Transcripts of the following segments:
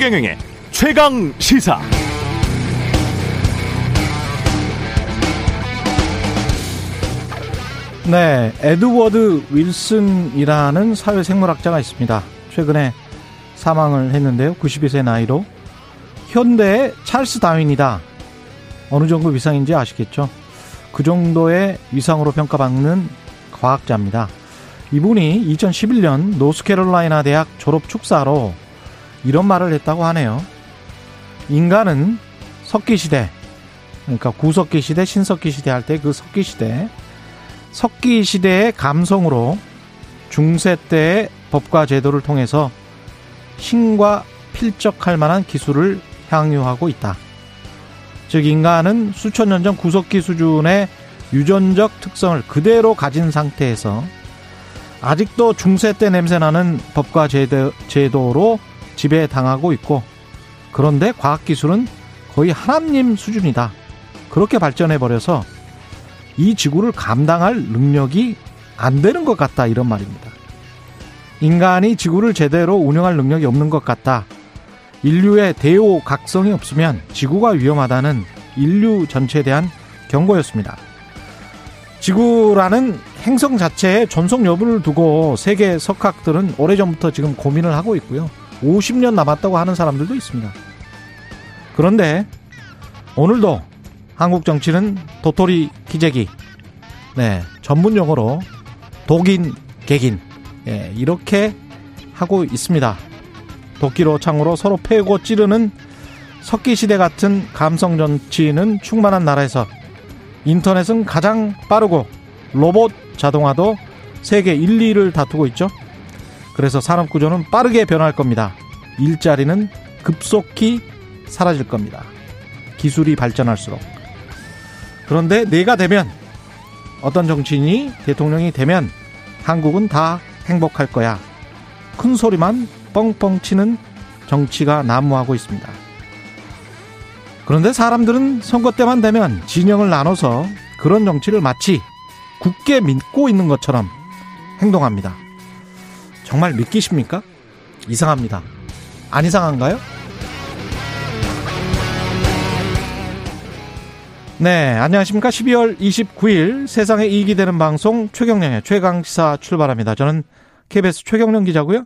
최경영의 최강 시사. 네, 에드워드 윌슨이라는 사회생물학자가 있습니다. 최근에 사망을 했는데요. 92세 나이로 현대의 찰스 다윈이다. 어느 정도 위상인지 아시겠죠? 그 정도의 위상으로 평가받는 과학자입니다. 이분이 2011년 노스캐롤라이나 대학 졸업 축사로 이런 말을 했다고 하네요. 인간은 석기 시대, 그러니까 구석기 시대, 신석기 시대 할 때 그 석기 시대, 석기 시대의 감성으로 중세 때의 법과 제도를 통해서 신과 필적할 만한 기술을 향유하고 있다. 즉 인간은 수천 년 전 구석기 수준의 유전적 특성을 그대로 가진 상태에서 아직도 중세 때 냄새나는 법과 제도, 제도로 지배당하고 있고 그런데 과학기술은 거의 하나님 수준이다. 그렇게 발전해 버려서 이 지구를 감당할 능력이 안 되는 것 같다. 이런 말입니다. 인간이 지구를 제대로 운영할 능력이 없는 것 같다. 인류의 대오 각성이 없으면 지구가 위험하다는 인류 전체에 대한 경고였습니다. 지구라는 행성 자체의 전속 여부를 두고 세계 석학들은 오래전부터 지금 고민을 하고 있고요. 50년 남았다고 하는 사람들도 있습니다. 그런데 오늘도 한국 정치는 도토리 기재기, 네, 전문 용어로 독인, 개긴, 예, 이렇게 하고 있습니다. 도끼로 창으로 서로 패고 찌르는 석기 시대 같은 감성 정치는 충만한 나라에서 인터넷은 가장 빠르고 로봇 자동화도 세계 1, 2를 다투고 있죠. 그래서 산업 구조는 빠르게 변할 겁니다. 일자리는 급속히 사라질 겁니다. 기술이 발전할수록. 그런데 내가 되면 어떤 정치인이 대통령이 되면 한국은 다 행복할 거야. 큰 소리만 뻥뻥 치는 정치가 난무하고 있습니다. 그런데 사람들은 선거 때만 되면 진영을 나눠서 그런 정치를 마치 굳게 믿고 있는 것처럼 행동합니다. 정말 믿기십니까? 이상합니다. 안 이상한가요? 네, 안녕하십니까. 12월 29일 세상에 이익이 되는 방송 최경령의 최강시사 출발합니다. 저는 KBS 최경령 기자고요.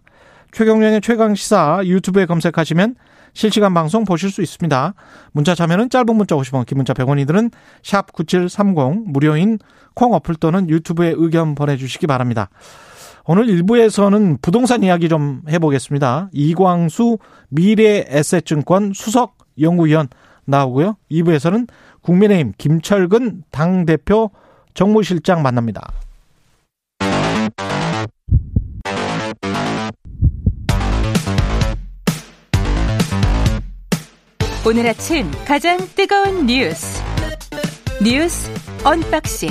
최경령의 최강시사 유튜브에 검색하시면 실시간 방송 보실 수 있습니다. 문자 참여는 짧은 문자 50원, 긴 문자 100원이들은 샵 9730 무료인 콩 어플 또는 유튜브에 의견 보내주시기 바랍니다. 오늘 1부에서는 부동산 이야기 좀 해보겠습니다. 이광수 미래에셋증권 수석 연구위원 나오고요. 2부에서는 국민의힘 김철근 당대표 정무실장 만납니다. 오늘 아침 가장 뜨거운 뉴스 뉴스 unboxing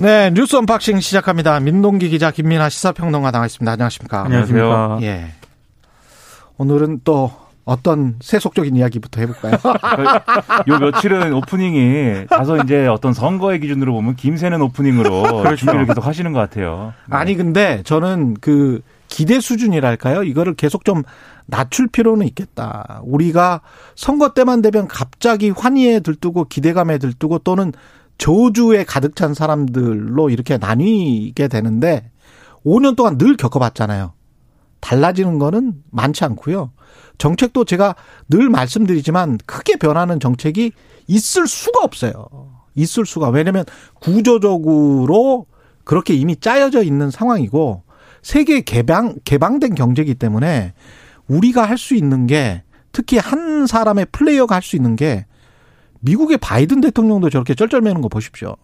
네 뉴스 unboxing 시작합니다. 민동기 기자 김민하 시사평론가 나와 있습니다. 안녕하십니까? 안녕하세요. 예. 오늘은 또 어떤 세속적인 이야기부터 해볼까요? 요 며칠은 오프닝이 다소 이제 어떤 선거의 기준으로 보면 김새는 오프닝으로 그렇죠. 준비를 계속 하시는 것 같아요. 네. 아니 근데 저는 그 기대 수준이랄까요? 이거를 계속 좀 낮출 필요는 있겠다. 우리가 선거 때만 되면 갑자기 환희에 들뜨고 기대감에 들뜨고 또는 저주에 가득 찬 사람들로 이렇게 나뉘게 되는데 5년 동안 늘 겪어봤잖아요. 달라지는 거는 많지 않고요. 정책도 제가 늘 말씀드리지만 크게 변하는 정책이 있을 수가 없어요. 있을 수가. 왜냐면 구조적으로 그렇게 이미 짜여져 있는 상황이고 세계 개방 개방된 경제이기 때문에 우리가 할 수 있는 게 특히 한 사람의 플레이어가 할 수 있는 게 미국의 바이든 대통령도 저렇게 쩔쩔매는 거 보십시오.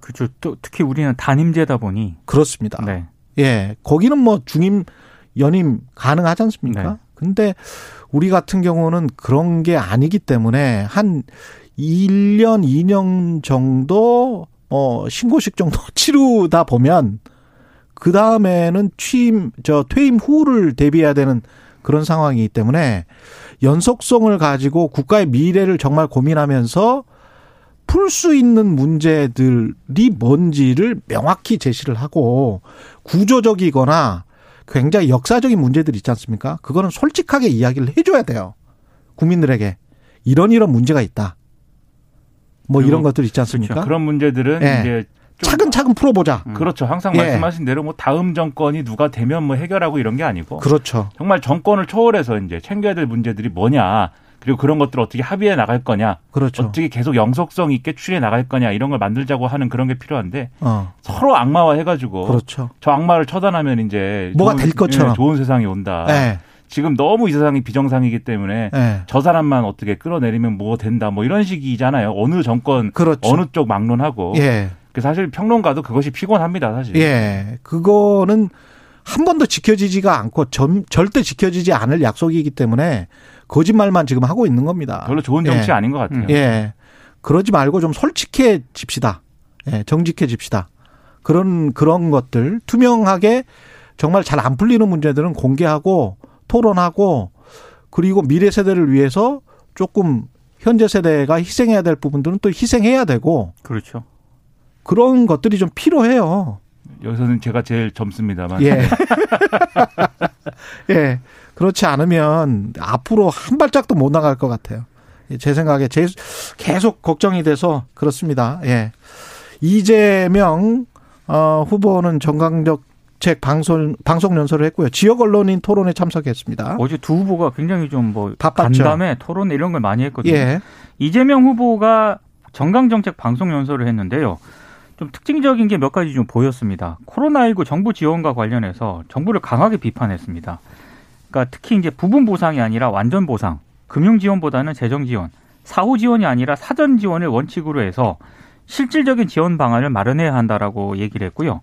그렇죠. 또 특히 우리는 단임제다 보니 그렇습니다. 네. 예. 거기는 뭐 중임 연임 가능하지 않습니까? 네. 근데 우리 같은 경우는 그런 게 아니기 때문에 한 1년, 2년 정도 어 신고식 정도 치르다 보면 그 다음에는 취임 저 퇴임 후를 대비해야 되는 그런 상황이기 때문에 연속성을 가지고 국가의 미래를 정말 고민하면서 풀 수 있는 문제들이 뭔지를 명확히 제시를 하고 구조적이거나 굉장히 역사적인 문제들 있지 않습니까? 그거는 솔직하게 이야기를 해줘야 돼요. 국민들에게 이런 이런 문제가 있다. 뭐 이런 것들 있지 않습니까? 그렇죠. 그런 문제들은 예. 이제 좀 차근차근 풀어보자. 그렇죠. 항상 예. 말씀하신 대로 뭐 다음 정권이 누가 되면 뭐 해결하고 이런 게 아니고 그렇죠. 정말 정권을 초월해서 이제 챙겨야 될 문제들이 뭐냐 그리고 그런 것들을 어떻게 합의해 나갈 거냐 그렇죠. 어떻게 계속 영속성 있게 추리해 나갈 거냐 이런 걸 만들자고 하는 그런 게 필요한데 어, 서로 악마화 해가지고 그렇죠. 저 악마를 처단하면 이제 뭐가 좋은- 될 것처럼. 예, 좋은 세상이 온다. 예, 지금 너무 이 세상이 비정상이기 때문에 예. 저 사람만 어떻게 끌어내리면 뭐 된다 뭐 이런 식이잖아요. 어느 정권 그렇죠. 어느 쪽 막론하고 예, 그 사실 평론가도 그것이 피곤합니다 사실. 예. 그거는 한 번도 지켜지지가 않고 점- 절대 지켜지지 않을 약속이기 때문에 거짓말만 지금 하고 있는 겁니다. 별로 좋은 정치 예. 아닌 것 같아요. 예. 그러지 말고 좀 솔직해집시다. 예, 정직해집시다. 그런, 그런 것들, 투명하게 정말 잘 안 풀리는 문제들은 공개하고 토론하고 그리고 미래 세대를 위해서 조금 현재 세대가 희생해야 될 부분들은 또 희생해야 되고 그렇죠. 그런 것들이 좀 필요해요. 여기서는 제가 제일 젊습니다만 예. 예. 그렇지 않으면 앞으로 한 발짝도 못 나갈 것 같아요. 예, 제 생각에 제 계속 걱정이 돼서 그렇습니다. 예. 이재명 어, 후보는 정강적 책 방송 방송 연설을 했고요. 지역 언론인 토론에 참석했습니다. 어제 두 후보가 굉장히 좀뭐 바빴죠. 간담회, 토론 이런 걸 많이 했거든요. 예. 이재명 후보가 정강 정책 방송 연설을 했는데요. 좀 특징적인 게 몇 가지 좀 보였습니다. 코로나19 정부 지원과 관련해서 정부를 강하게 비판했습니다. 그러니까 특히 이제 부분 보상이 아니라 완전 보상, 금융 지원보다는 재정 지원, 사후 지원이 아니라 사전 지원을 원칙으로 해서 실질적인 지원 방안을 마련해야 한다라고 얘기를 했고요.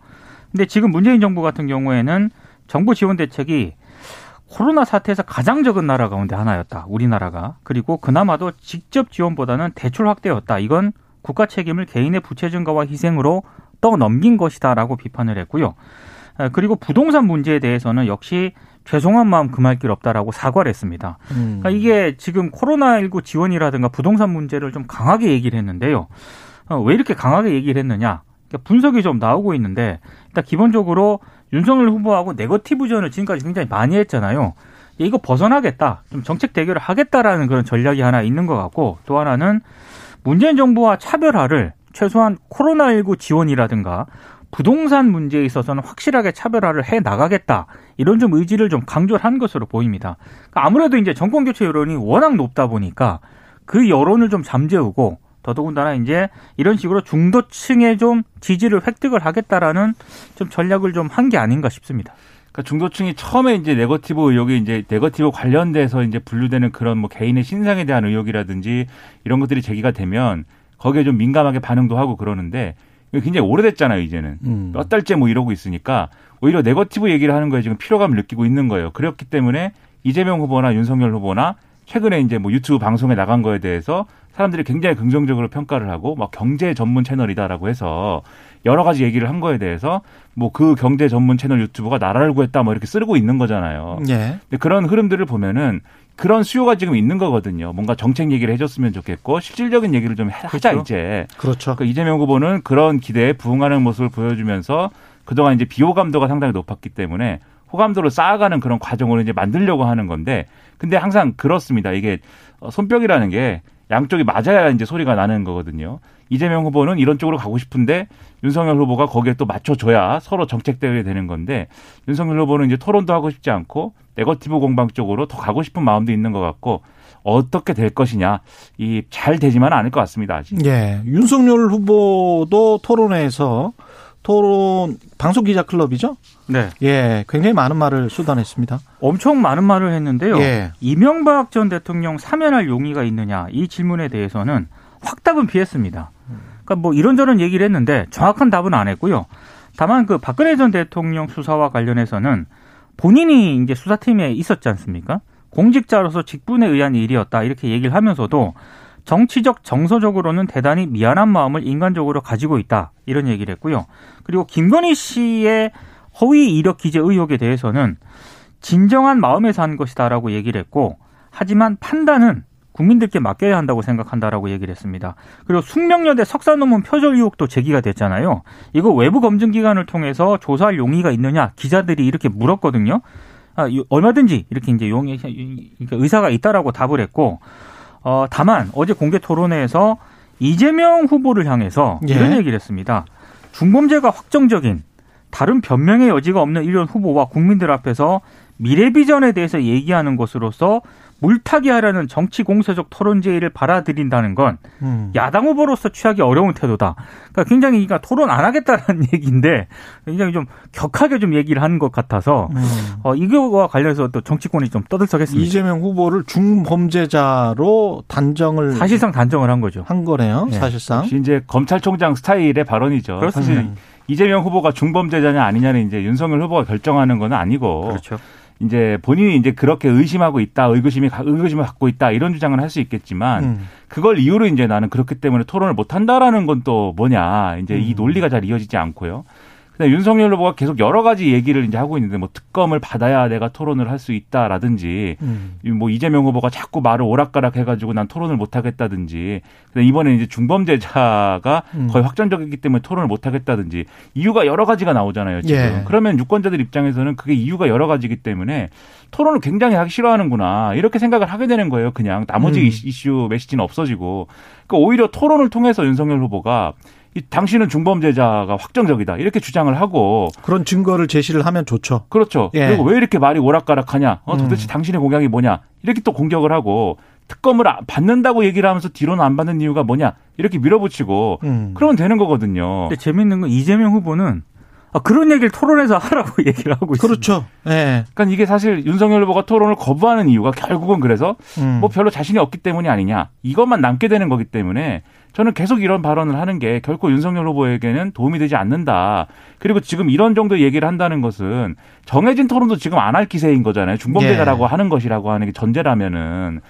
근데 지금 문재인 정부 같은 경우에는 정부 지원 대책이 코로나 사태에서 가장 적은 나라 가운데 하나였다. 우리나라가. 그리고 그나마도 직접 지원보다는 대출 확대였다. 이건 국가 책임을 개인의 부채 증가와 희생으로 떠넘긴 것이다라고 비판을 했고요. 아, 그리고 부동산 문제에 대해서는 역시 죄송한 마음 금할 길 없다라고 사과를 했습니다. 음. 그러니까 이게 지금 코로나19 지원이라든가 부동산 문제를 좀 강하게 얘기를 했는데요. 어, 왜 이렇게 강하게 얘기를 했느냐? 그러니까 분석이 좀 나오고 있는데 일단 기본적으로 윤석열 후보하고 네거티브전을 지금까지 굉장히 많이 했잖아요. 이거 벗어나겠다. 좀 정책 대결을 하겠다라는 그런 전략이 하나 있는 것 같고 또 하나는 문재인 정부와 차별화를 최소한 코로나19 지원이라든가 부동산 문제에 있어서는 확실하게 차별화를 해 나가겠다. 이런 좀 의지를 좀 강조를 한 것으로 보입니다. 그러니까 아무래도 이제 정권 교체 여론이 워낙 높다 보니까 그 여론을 좀 잠재우고 더더군다나 이제 이런 식으로 중도층의 좀 지지를 획득을 하겠다라는 좀 전략을 좀 한 게 아닌가 싶습니다. 그러니까 중도층이 처음에 이제 네거티브 의혹이 이제 네거티브 관련돼서 이제 분류되는 그런 뭐 개인의 신상에 대한 의혹이라든지 이런 것들이 제기가 되면 거기에 좀 민감하게 반응도 하고 그러는데 굉장히 오래됐잖아요, 이제는. 음. 몇 달째 뭐 이러고 있으니까 오히려 네거티브 얘기를 하는 거에 지금 피로감을 느끼고 있는 거예요. 그렇기 때문에 이재명 후보나 윤석열 후보나 최근에 이제 뭐 유튜브 방송에 나간 거에 대해서 사람들이 굉장히 긍정적으로 평가를 하고 막 경제 전문 채널이다라고 해서 여러 가지 얘기를 한 거에 대해서 뭐 그 경제 전문 채널 유튜브가 나라를 구했다 뭐 이렇게 쓰고 있는 거잖아요. 예. 근데 그런 흐름들을 보면은 그런 수요가 지금 있는 거거든요. 뭔가 정책 얘기를 해줬으면 좋겠고 실질적인 얘기를 좀 하자 그렇죠. 이제. 그렇죠. 그러니까 이재명 후보는 그런 기대에 부응하는 모습을 보여주면서 그동안 이제 비호감도가 상당히 높았기 때문에 호감도를 쌓아가는 그런 과정으로 이제 만들려고 하는 건데 근데 항상 그렇습니다. 이게 어, 손뼉이라는 게 양쪽이 맞아야 이제 소리가 나는 거거든요. 이재명 후보는 이런 쪽으로 가고 싶은데 윤석열 후보가 거기에 또 맞춰줘야 서로 정책 대결이 되는 건데 윤석열 후보는 이제 토론도 하고 싶지 않고 네거티브 공방 쪽으로 더 가고 싶은 마음도 있는 것 같고 어떻게 될 것이냐 이 잘 되지만 않을 것 같습니다 아직. 예. 윤석열 후보도 토론회에서 토론 방송 기자 클럽이죠? 네. 예. 굉장히 많은 말을 쏟아냈습니다. 엄청 많은 말을 했는데요. 예. 이명박 전 대통령 사면할 용의가 있느냐 이 질문에 대해서는 확답은 피했습니다. 그러니까 뭐 이런저런 얘기를 했는데 정확한 답은 안 했고요. 다만 그 박근혜 전 대통령 수사와 관련해서는 본인이 이제 수사팀에 있었지 않습니까? 공직자로서 직분에 의한 일이었다 이렇게 얘기를 하면서도 정치적 정서적으로는 대단히 미안한 마음을 인간적으로 가지고 있다 이런 얘기를 했고요. 그리고 김건희 씨의 허위 이력 기재 의혹에 대해서는 진정한 마음에서 한 것이다라고 얘기를 했고 하지만 판단은 국민들께 맡겨야 한다고 생각한다라고 얘기를 했습니다. 그리고 숙명여대 석사 논문 표절 의혹도 제기가 됐잖아요. 이거 외부 검증 기관을 통해서 조사할 용의가 있느냐 기자들이 이렇게 물었거든요. 아, 얼마든지 이렇게 이제 용의 그러니까 의사가 있다라고 답을 했고 어, 다만 어제 공개 토론회에서 이재명 후보를 향해서 예. 이런 얘기를 했습니다. 중범죄가 확정적인 다른 변명의 여지가 없는 이런 후보와 국민들 앞에서 미래 비전에 대해서 얘기하는 것으로서 물타기 하려는 정치 공세적 토론 제의를 받아들인다는 건 음. 야당 후보로서 취하기 어려운 태도다. 그러니까 굉장히 그러니까 토론 안 하겠다는 얘기인데 굉장히 좀 격하게 좀 얘기를 하는 것 같아서 음. 어, 이거와 관련해서 또 정치권이 좀 떠들썩했습니다. 이재명 후보를 중범죄자로 단정을 사실상 단정을 한 거죠. 한 거네요. 네. 사실상 이제 검찰총장 스타일의 발언이죠. 그렇습니다. 사실 이재명 후보가 중범죄자냐 아니냐는 이제 윤석열 후보가 결정하는 건 아니고 그렇죠. 이제 본인이 이제 그렇게 의심하고 있다, 의구심이 의구심을 갖고 있다 이런 주장을 할 수 있겠지만 음. 그걸 이유로 이제 나는 그렇기 때문에 토론을 못 한다라는 건 또 뭐냐 이제 음. 이 논리가 잘 이어지지 않고요. 근데 윤석열 후보가 계속 여러 가지 얘기를 이제 하고 있는데 뭐 특검을 받아야 내가 토론을 할 수 있다라든지 음. 뭐 이재명 후보가 자꾸 말을 오락가락 해가지고 난 토론을 못 하겠다든지 근데 이번에 이제 중범죄자가 음. 거의 확정적이기 때문에 토론을 못 하겠다든지 이유가 여러 가지가 나오잖아요 지금 예. 그러면 유권자들 입장에서는 그게 이유가 여러 가지이기 때문에 토론을 굉장히 하기 싫어하는구나 이렇게 생각을 하게 되는 거예요 그냥 나머지 음. 이슈 메시지는 없어지고 그러니까 오히려 토론을 통해서 윤석열 후보가 이 당신은 중범죄자가 확정적이다 이렇게 주장을 하고 그런 증거를 제시를 하면 좋죠. 그렇죠. 예. 그리고 왜 이렇게 말이 오락가락하냐? 어, 도대체 음. 당신의 공약이 뭐냐? 이렇게 또 공격을 하고 특검을 받는다고 얘기를 하면서 뒤로는 안 받는 이유가 뭐냐? 이렇게 밀어붙이고 음. 그러면 되는 거거든요. 근데 재밌는 건 이재명 후보는 아, 그런 얘기를 토론에서 하라고 얘기를 하고 있습니다. 그렇죠. 예. 네. 그러니까 이게 사실 윤석열 후보가 토론을 거부하는 이유가 결국은 그래서 음. 뭐 별로 자신이 없기 때문이 아니냐. 이것만 남게 되는 거기 때문에 저는 계속 이런 발언을 하는 게 결코 윤석열 후보에게는 도움이 되지 않는다. 그리고 지금 이런 정도 얘기를 한다는 것은 정해진 토론도 지금 안 할 기세인 거잖아요. 중범죄자라고 예. 하는 것이라고 하는 게 전제라면은.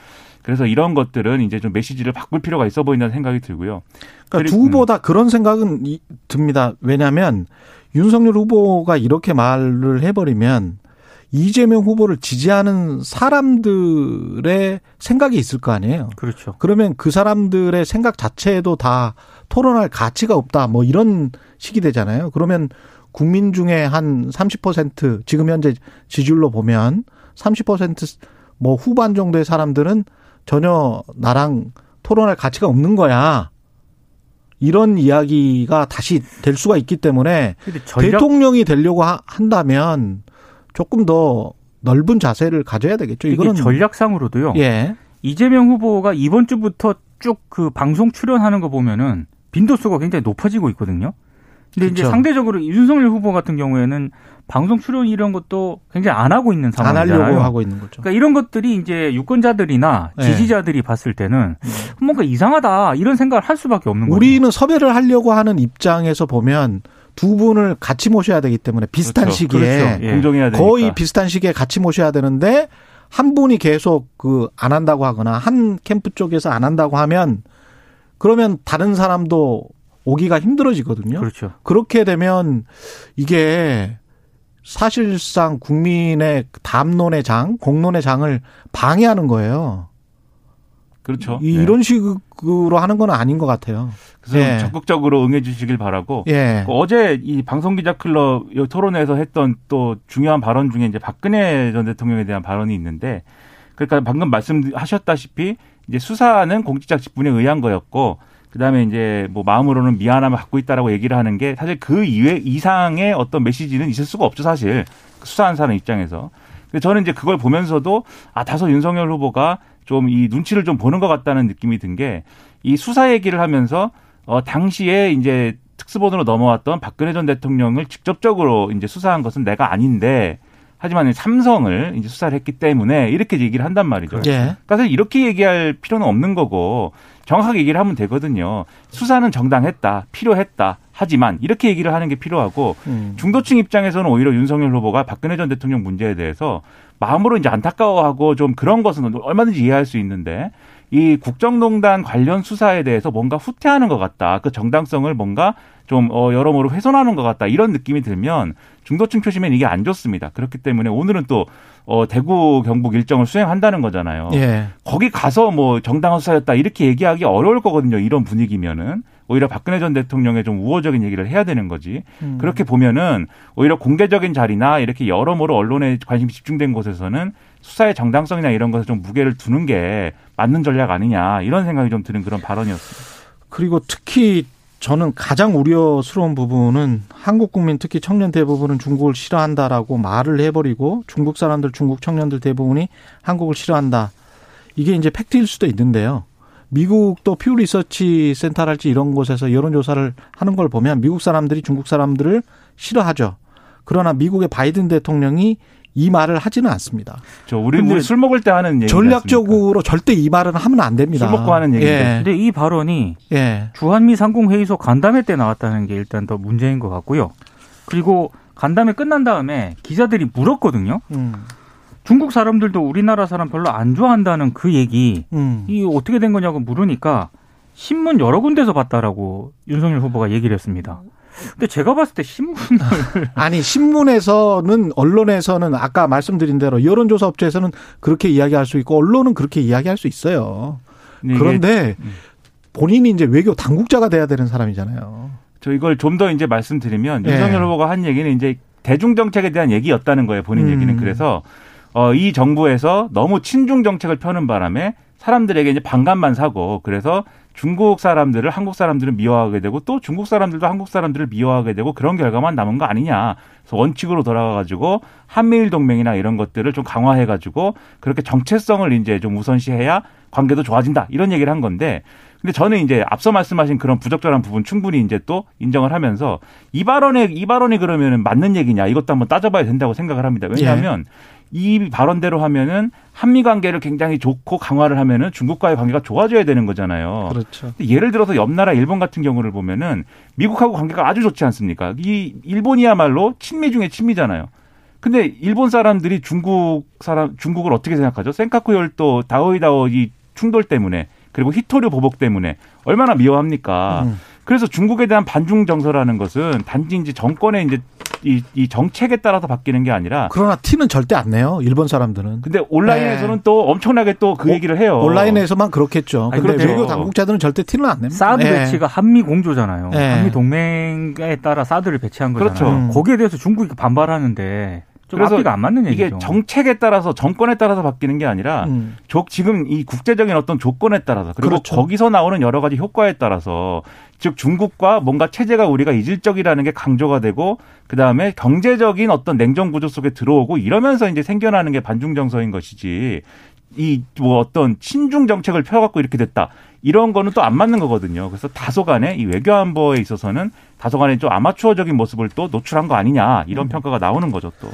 그래서 이런 것들은 이제 좀 메시지를 바꿀 필요가 있어 보인다는 생각이 들고요. 그러니까 두 후보 다 음. 그런 생각은 듭니다. 왜냐하면 윤석열 후보가 이렇게 말을 해버리면 이재명 후보를 지지하는 사람들의 생각이 있을 거 아니에요. 그렇죠. 그러면 그 사람들의 생각 자체에도 다 토론할 가치가 없다. 뭐 이런 식이 되잖아요. 그러면 국민 중에 한 30% 지금 현재 지지율로 보면 30%뭐 후반 정도의 사람들은 전혀 나랑 토론할 가치가 없는 거야. 이런 이야기가 다시 될 수가 있기 때문에 대통령이 되려고 한다면 조금 더 넓은 자세를 가져야 되겠죠. 이거는 전략상으로도요. 예. 이재명 후보가 이번 주부터 쭉 그 방송 출연하는 거 보면은 빈도수가 굉장히 높아지고 있거든요. 근데 그렇죠. 이제 상대적으로 윤석열 후보 같은 경우에는 방송 출연 이런 것도 굉장히 안 하고 있는 상황이잖아요. 안 하려고 하고 있는 거죠. 그러니까 이런 것들이 이제 유권자들이나 네. 지지자들이 네. 봤을 때는 뭔가 이상하다 이런 생각을 할 수밖에 없는 거죠. 우리는 섭외를 하려고 하는 입장에서 보면 두 분을 같이 모셔야 되기 때문에 비슷한 그렇죠. 시기에 그렇죠. 예. 공정해야 되니까. 거의 비슷한 시기에 같이 모셔야 되는데 한 분이 계속 그 안 한다고 하거나 한 캠프 쪽에서 안 한다고 하면 그러면 다른 사람도 오기가 힘들어지거든요. 그렇죠. 그렇게 되면 이게 사실상 국민의 담론의 장, 공론의 장을 방해하는 거예요. 그렇죠. 이, 네. 이런 식으로 하는 건 아닌 것 같아요. 그래서 예. 적극적으로 응해 주시길 바라고. 예. 그 어제 이 방송기자 클럽 토론회에서 했던 또 중요한 발언 중에 이제 박근혜 전 대통령에 대한 발언이 있는데 그러니까 방금 말씀하셨다시피 이제 수사는 공직자 직분에 의한 거였고 그 다음에 이제 뭐 마음으로는 미안함을 갖고 있다라고 얘기를 하는 게 사실 그 이외 이상의 어떤 메시지는 있을 수가 없죠 사실 수사한 사람 입장에서. 저는 이제 그걸 보면서도 아 다소 윤석열 후보가 좀 이 눈치를 좀 보는 것 같다는 느낌이 든 게 이 수사 얘기를 하면서 어, 당시에 이제 특수본으로 넘어왔던 박근혜 전 대통령을 직접적으로 이제 수사한 것은 내가 아닌데 하지만 삼성을 이제 수사를 했기 때문에 이렇게 얘기를 한단 말이죠. 예. 그러니까 이렇게 얘기할 필요는 없는 거고 정확하게 얘기를 하면 되거든요. 수사는 정당했다, 필요했다. 하지만 이렇게 얘기를 하는 게 필요하고 음. 중도층 입장에서는 오히려 윤석열 후보가 박근혜 전 대통령 문제에 대해서 마음으로 이제 안타까워하고 좀 그런 것은 얼마든지 이해할 수 있는데 이 국정농단 관련 수사에 대해서 뭔가 후퇴하는 것 같다. 그 정당성을 뭔가 좀 어, 여러모로 훼손하는 것 같다. 이런 느낌이 들면 중도층 표심엔 이게 안 좋습니다. 그렇기 때문에 오늘은 또 어, 대구 경북 일정을 수행한다는 거잖아요. 예. 거기 가서 뭐 정당한 수사였다 이렇게 얘기하기 어려울 거거든요. 이런 분위기면은 오히려 박근혜 전 대통령의 좀 우호적인 얘기를 해야 되는 거지. 음. 그렇게 보면은 오히려 공개적인 자리나 이렇게 여러모로 언론에 관심이 집중된 곳에서는 수사의 정당성이나 이런 것에 좀 무게를 두는 게 맞는 전략 아니냐 이런 생각이 좀 드는 그런 발언이었습니다. 그리고 특히 저는 가장 우려스러운 부분은 한국 국민 특히 청년 대부분은 중국을 싫어한다라고 말을 해버리고 중국 사람들 중국 청년들 대부분이 한국을 싫어한다. 이게 이제 팩트일 수도 있는데요. 미국도 퓨 리서치 센터랄지 이런 곳에서 여론조사를 하는 걸 보면 미국 사람들이 중국 사람들을 싫어하죠. 그러나 미국의 바이든 대통령이 이 말을 하지는 않습니다. 저 우리 우리 술 먹을 때 하는 얘기 전략적으로 절대 이 말은 하면 안 됩니다. 술 먹고 하는 얘기인데. 근데 이 발언이 예. 주한미 상공 회의소 간담회 때 나왔다는 게 일단 더 문제인 것 같고요. 그리고 간담회 끝난 다음에 기자들이 물었거든요. 음. 중국 사람들도 우리나라 사람 별로 안 좋아한다는 그 얘기 음. 이 어떻게 된 거냐고 물으니까 신문 여러 군데서 봤다라고 윤석열 후보가 얘기를 했습니다. 근데 제가 봤을 때 신문 아니 신문에서는 언론에서는 아까 말씀드린 대로 여론조사 업체에서는 그렇게 이야기할 수 있고 언론은 그렇게 이야기할 수 있어요. 이게 그런데 본인이 이제 외교 당국자가 돼야 되는 사람이잖아요. 저 이걸 좀 더 이제 말씀드리면 예. 윤석열 후보가 한 얘기는 이제 대중 정책에 대한 얘기였다는 거예요. 본인 음. 얘기는 그래서 어, 이 정부에서 너무 친중 정책을 펴는 바람에 사람들에게 이제 반감만 사고 그래서 중국 사람들을 한국 사람들은 미워하게 되고 또 중국 사람들도 한국 사람들을 미워하게 되고 그런 결과만 남은 거 아니냐. 그래서 원칙으로 돌아가 가지고 한미일 동맹이나 이런 것들을 좀 강화해 가지고 그렇게 정체성을 이제 좀 우선시해야 관계도 좋아진다. 이런 얘기를 한 건데 근데 저는 이제 앞서 말씀하신 그런 부적절한 부분 충분히 이제 또 인정을 하면서 이 발언에 이 발언이 그러면은 맞는 얘기냐 이것도 한번 따져봐야 된다고 생각을 합니다. 왜냐하면 이 발언대로 하면은 한미 관계를 굉장히 좋고 강화를 하면은 중국과의 관계가 좋아져야 되는 거잖아요. 그렇죠. 예를 들어서 옆 나라 일본 같은 경우를 보면은 미국하고 관계가 아주 좋지 않습니까? 이 일본이야말로 친미 중에 친미잖아요. 근데 일본 사람들이 중국 사람 중국을 어떻게 생각하죠? 센카쿠 열도 다오이다오 이 충돌 때문에 그리고 히토류 보복 때문에 얼마나 미워합니까? 음. 그래서 중국에 대한 반중 정서라는 것은 단지 이제 정권의 이제 이, 이 정책에 따라서 바뀌는 게 아니라 그러나 티는 절대 안 내요. 일본 사람들은. 근데 온라인에서는 네. 또 엄청나게 또그 어, 얘기를 해요. 온라인에서만 그렇겠죠. 아니, 근데 그렇죠. 외교 당국자들은 절대 티는 안 냅니다. 사드 예. 배치가 한미 공조잖아요. 네. 한미 동맹에 따라 사드를 배치한 거잖아요. 그렇죠. 음. 거기에 대해서 중국이 반발하는데 좀 그래서 앞뒤가 안 맞는 이게 얘기죠. 정책에 따라서 정권에 따라서 바뀌는 게 아니라 음. 조- 지금 이 국제적인 어떤 조건에 따라서 그리고 그렇죠. 거기서 나오는 여러 가지 효과에 따라서 즉 중국과 뭔가 체제가 우리가 이질적이라는 게 강조가 되고 그다음에 경제적인 어떤 냉정 구조 속에 들어오고 이러면서 이제 생겨나는 게 반중 정서인 것이지 이 뭐 어떤 친중 정책을 펴갖고 이렇게 됐다 이런 거는 또 안 맞는 거거든요. 그래서 다소간에 이 외교 안보에 있어서는 다소간에 좀 아마추어적인 모습을 또 노출한 거 아니냐 이런 평가가 나오는 거죠 또.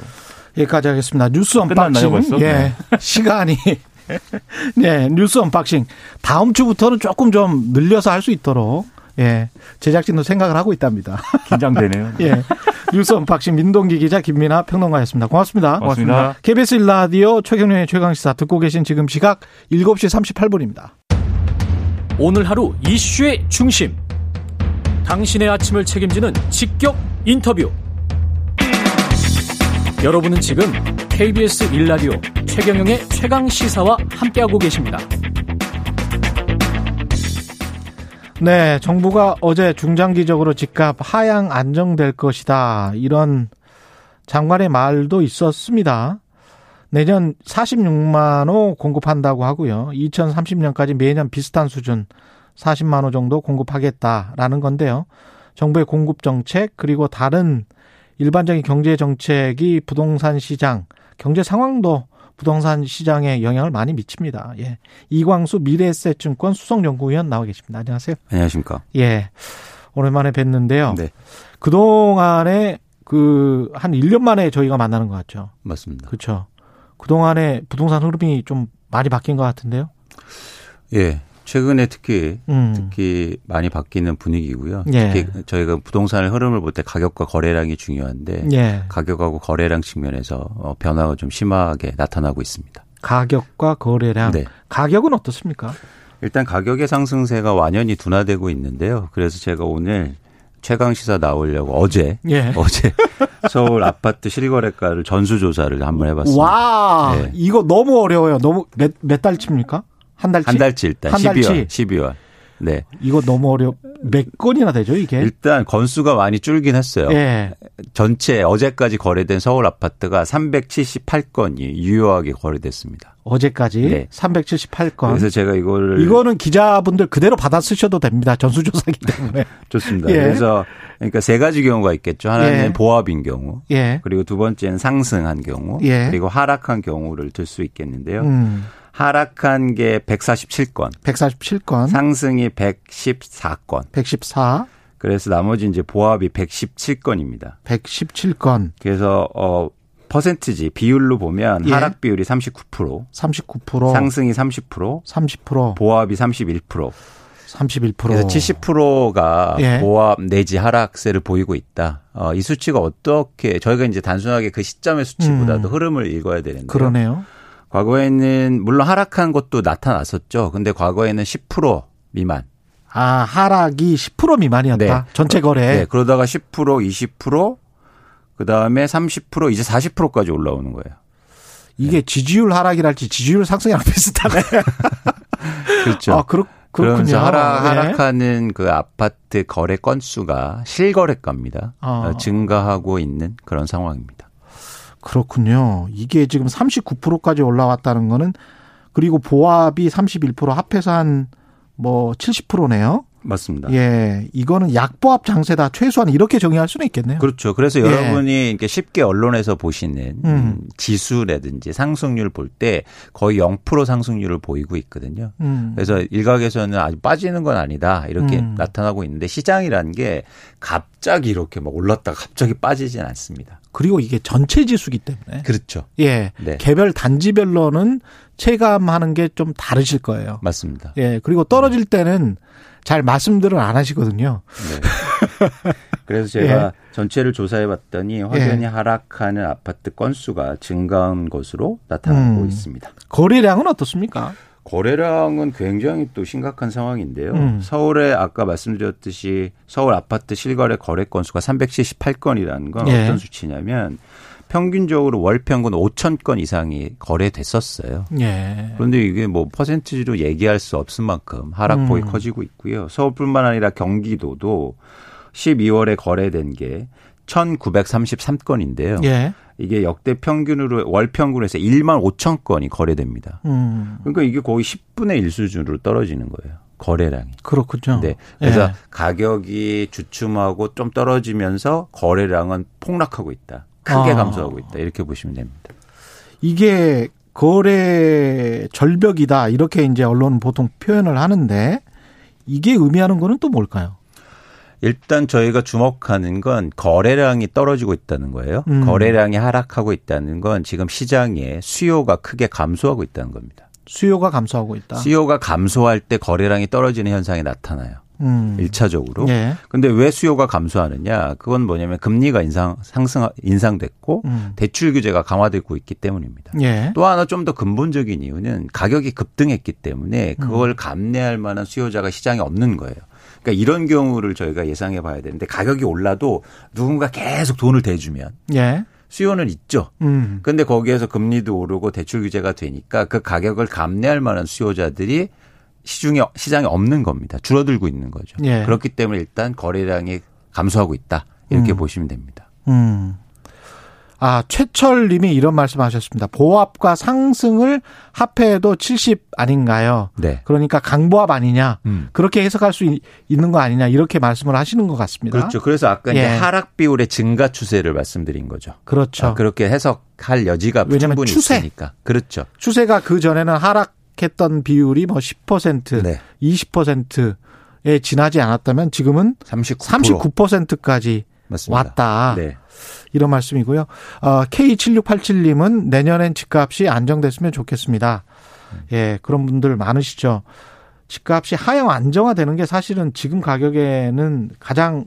여기까지 하겠습니다. 뉴스 끝났나요, unboxing. 벌써? 예. 네. 시간이 네, 뉴스 unboxing. 다음 주부터는 조금 좀 늘려서 할 수 있도록 예. 제작진도 생각을 하고 있답니다. 긴장되네요. 예. 뉴스 unboxing 민동기 기자 김민하 평론가였습니다. 고맙습니다. 고맙습니다. KBS 1라디오 최경영의 최강시사 듣고 계신 지금 시각 7시 38분입니다. 오늘 하루 이슈의 중심. 당신의 아침을 책임지는 직격 인터뷰. 여러분은 지금 KBS 일라디오 최경영의 최강 시사와 함께하고 계십니다. 네, 정부가 어제 중장기적으로 집값 하향 안정될 것이다. 이런 장관의 말도 있었습니다. 내년 46만 호 공급한다고 하고요. 2030년까지 매년 비슷한 수준 40만 호 정도 공급하겠다라는 건데요. 정부의 공급 정책 그리고 다른 일반적인 경제 정책이 부동산 시장, 경제 상황도 부동산 시장에 영향을 많이 미칩니다. 예. 이광수 미래에셋증권 수석연구위원 나와 계십니다. 안녕하세요. 안녕하십니까. 예. 오랜만에 뵀는데요. 네, 그동안에 그 한 1년 만에 저희가 만나는 것 같죠. 맞습니다. 그렇죠. 그동안에 부동산 흐름이 좀 많이 바뀐 것 같은데요. 예, 최근에 특히 음. 특히 많이 바뀌는 분위기고요. 예. 특히 저희가 부동산의 흐름을 볼 때 가격과 거래량이 중요한데 예. 가격하고 거래량 측면에서 어, 변화가 좀 심하게 나타나고 있습니다. 가격과 거래량. 네. 가격은 어떻습니까? 일단 가격의 상승세가 완연히 둔화되고 있는데요. 그래서 제가 오늘 최강 시사 나오려고 어제 예. 어제 서울 아파트 실거래가를 전수 조사를 한번 해봤습니다. 와, 네. 이거 너무 어려워요. 너무 몇몇 달치입니까? 한 달치? 한 달치 일단 한 12월 달치? 12월. 네. 이거 너무 어려. 몇 건이나 되죠, 이게? 일단 건수가 많이 줄긴 했어요. 예. 전체 어제까지 거래된 서울 아파트가 378건이 유효하게 거래됐습니다. 어제까지 네. 378건. 그래서 제가 이거를 이거는 기자분들 그대로 받아 쓰셔도 됩니다. 전수조사기 때문에. 좋습니다. 예. 그래서 그러니까 세 가지 경우가 있겠죠. 하나는 예. 보합인 경우, 예. 그리고 두 번째는 상승한 경우, 예. 그리고 하락한 경우를 들 수 있겠는데요. 음. 하락한 게 147건, 147건. 상승이 114건. 114. 그래서 나머지 이제 보합이 117건입니다. 117건. 그래서 어 퍼센트지 비율로 보면 예. 하락 비율이 39%, 39%. 상승이 30%, 30%. 보합이 31%. 31%. 그래서 70%가 예. 보합 내지 하락세를 보이고 있다. 어, 이 수치가 어떻게 저희가 이제 단순하게 그 시점의 수치보다도 음. 흐름을 읽어야 되는데 그러네요. 과거에는 물론 하락한 것도 나타났었죠. 근데 과거에는 10% 미만. 아, 하락이 10% 미만이었다. 네. 전체 거래. 네, 그러다가 10% 20% 그다음에 30% 이제 40%까지 올라오는 거예요. 이게 지지율 하락이랄지 지지율 상승이랑 비슷하네. 그렇죠. 아, 그렇. 그러면서 하락, 예. 하락하는 그 아파트 거래 건수가 실거래가입니다. 어. 어, 증가하고 있는 그런 상황입니다. 그렇군요. 이게 지금 39%까지 올라왔다는 거는 그리고 보합이 31% 합해서 한 뭐 70%네요. 맞습니다. 예. 이거는 약보합 장세다. 최소한 이렇게 정의할 수는 있겠네요. 그렇죠. 그래서 예. 여러분이 이렇게 쉽게 언론에서 보시는 음. 음, 지수라든지 상승률 볼 때 거의 0% 상승률을 보이고 있거든요. 음. 그래서 일각에서는 아주 빠지는 건 아니다 이렇게 음. 나타나고 있는데 시장이라는 게 갑자기 이렇게 막 올랐다가 갑자기 빠지진 않습니다. 그리고 이게 전체 지수기 때문에. 그렇죠. 예. 네. 개별 단지별로는 체감하는 게 좀 다르실 거예요. 맞습니다. 예. 그리고 떨어질 때는 잘 말씀들은 안 하시거든요. 네. 그래서 제가 예. 전체를 조사해 봤더니 확연히 하락하는 아파트 건수가 증가한 것으로 나타나고 음. 있습니다. 거래량은 어떻습니까? 거래량은 굉장히 또 심각한 상황인데요. 음. 서울에 아까 말씀드렸듯이 서울 아파트 실거래 거래 건수가 378건이라는 건 예. 어떤 수치냐면 평균적으로 월 평균 5천 건 이상이 거래됐었어요. 예. 그런데 이게 뭐 퍼센티지로 얘기할 수 없을 만큼 하락폭이 음. 커지고 있고요. 서울뿐만 아니라 경기도도 12월에 거래된 게 1,933건인데요. 예. 이게 역대 평균으로 월 평균에서 1만 5천 건이 거래됩니다. 음. 그러니까 이게 거의 10분의 1 수준으로 떨어지는 거예요. 거래량이. 그렇군요. 네. 그래서 예. 가격이 주춤하고 좀 떨어지면서 거래량은 폭락하고 있다. 크게 아. 감소하고 있다. 이렇게 보시면 됩니다. 이게 거래 절벽이다 이렇게 이제 언론은 보통 표현을 하는데 이게 의미하는 거는 또 뭘까요? 일단 저희가 주목하는 건 거래량이 떨어지고 있다는 거예요. 음. 거래량이 하락하고 있다는 건 지금 시장에 수요가 크게 감소하고 있다는 겁니다. 수요가 감소하고 있다. 수요가 감소할 때 거래량이 떨어지는 현상이 나타나요. 음. 일차적으로 예. 근데 왜 수요가 감소하느냐? 그건 뭐냐면 금리가 인상 상승 인상됐고 음. 대출 규제가 강화되고 있기 때문입니다. 예. 또 하나 좀 더 근본적인 이유는 가격이 급등했기 때문에 그걸 음. 감내할 만한 수요자가 시장에 없는 거예요. 그러니까 이런 경우를 저희가 예상해 봐야 되는데 가격이 올라도 누군가 계속 돈을 대주면 예. 수요는 있죠. 음. 근데 거기에서 금리도 오르고 대출 규제가 되니까 그 가격을 감내할 만한 수요자들이 시중에 시장에 없는 겁니다. 줄어들고 있는 거죠. 예. 그렇기 때문에 일단 거래량이 감소하고 있다. 이렇게 음. 보시면 됩니다. 음. 아, 최철 님이 이런 말씀 하셨습니다. 보합과 상승을 합해도 70 아닌가요? 네. 그러니까 강보합 아니냐? 음. 그렇게 해석할 수 있- 있는 거 아니냐? 이렇게 말씀을 하시는 것 같습니다. 그렇죠. 그래서 아까 예. 이제 하락 비율의 증가 추세를 말씀드린 거죠. 그렇죠. 아, 그렇게 해석할 여지가 왜냐면 충분히 추세. 있으니까. 그렇죠. 추세가 그 전에는 하락 했던 비율이 뭐 10%, 네. 20%에 지나지 않았다면 지금은 39%. 39%까지 맞습니다. 왔다. 네. 이런 말씀이고요. 어, K7687님은 내년엔 집값이 안정됐으면 좋겠습니다. 예, 그런 분들 많으시죠. 집값이 하향 안정화되는 게 사실은 지금 가격에는 가장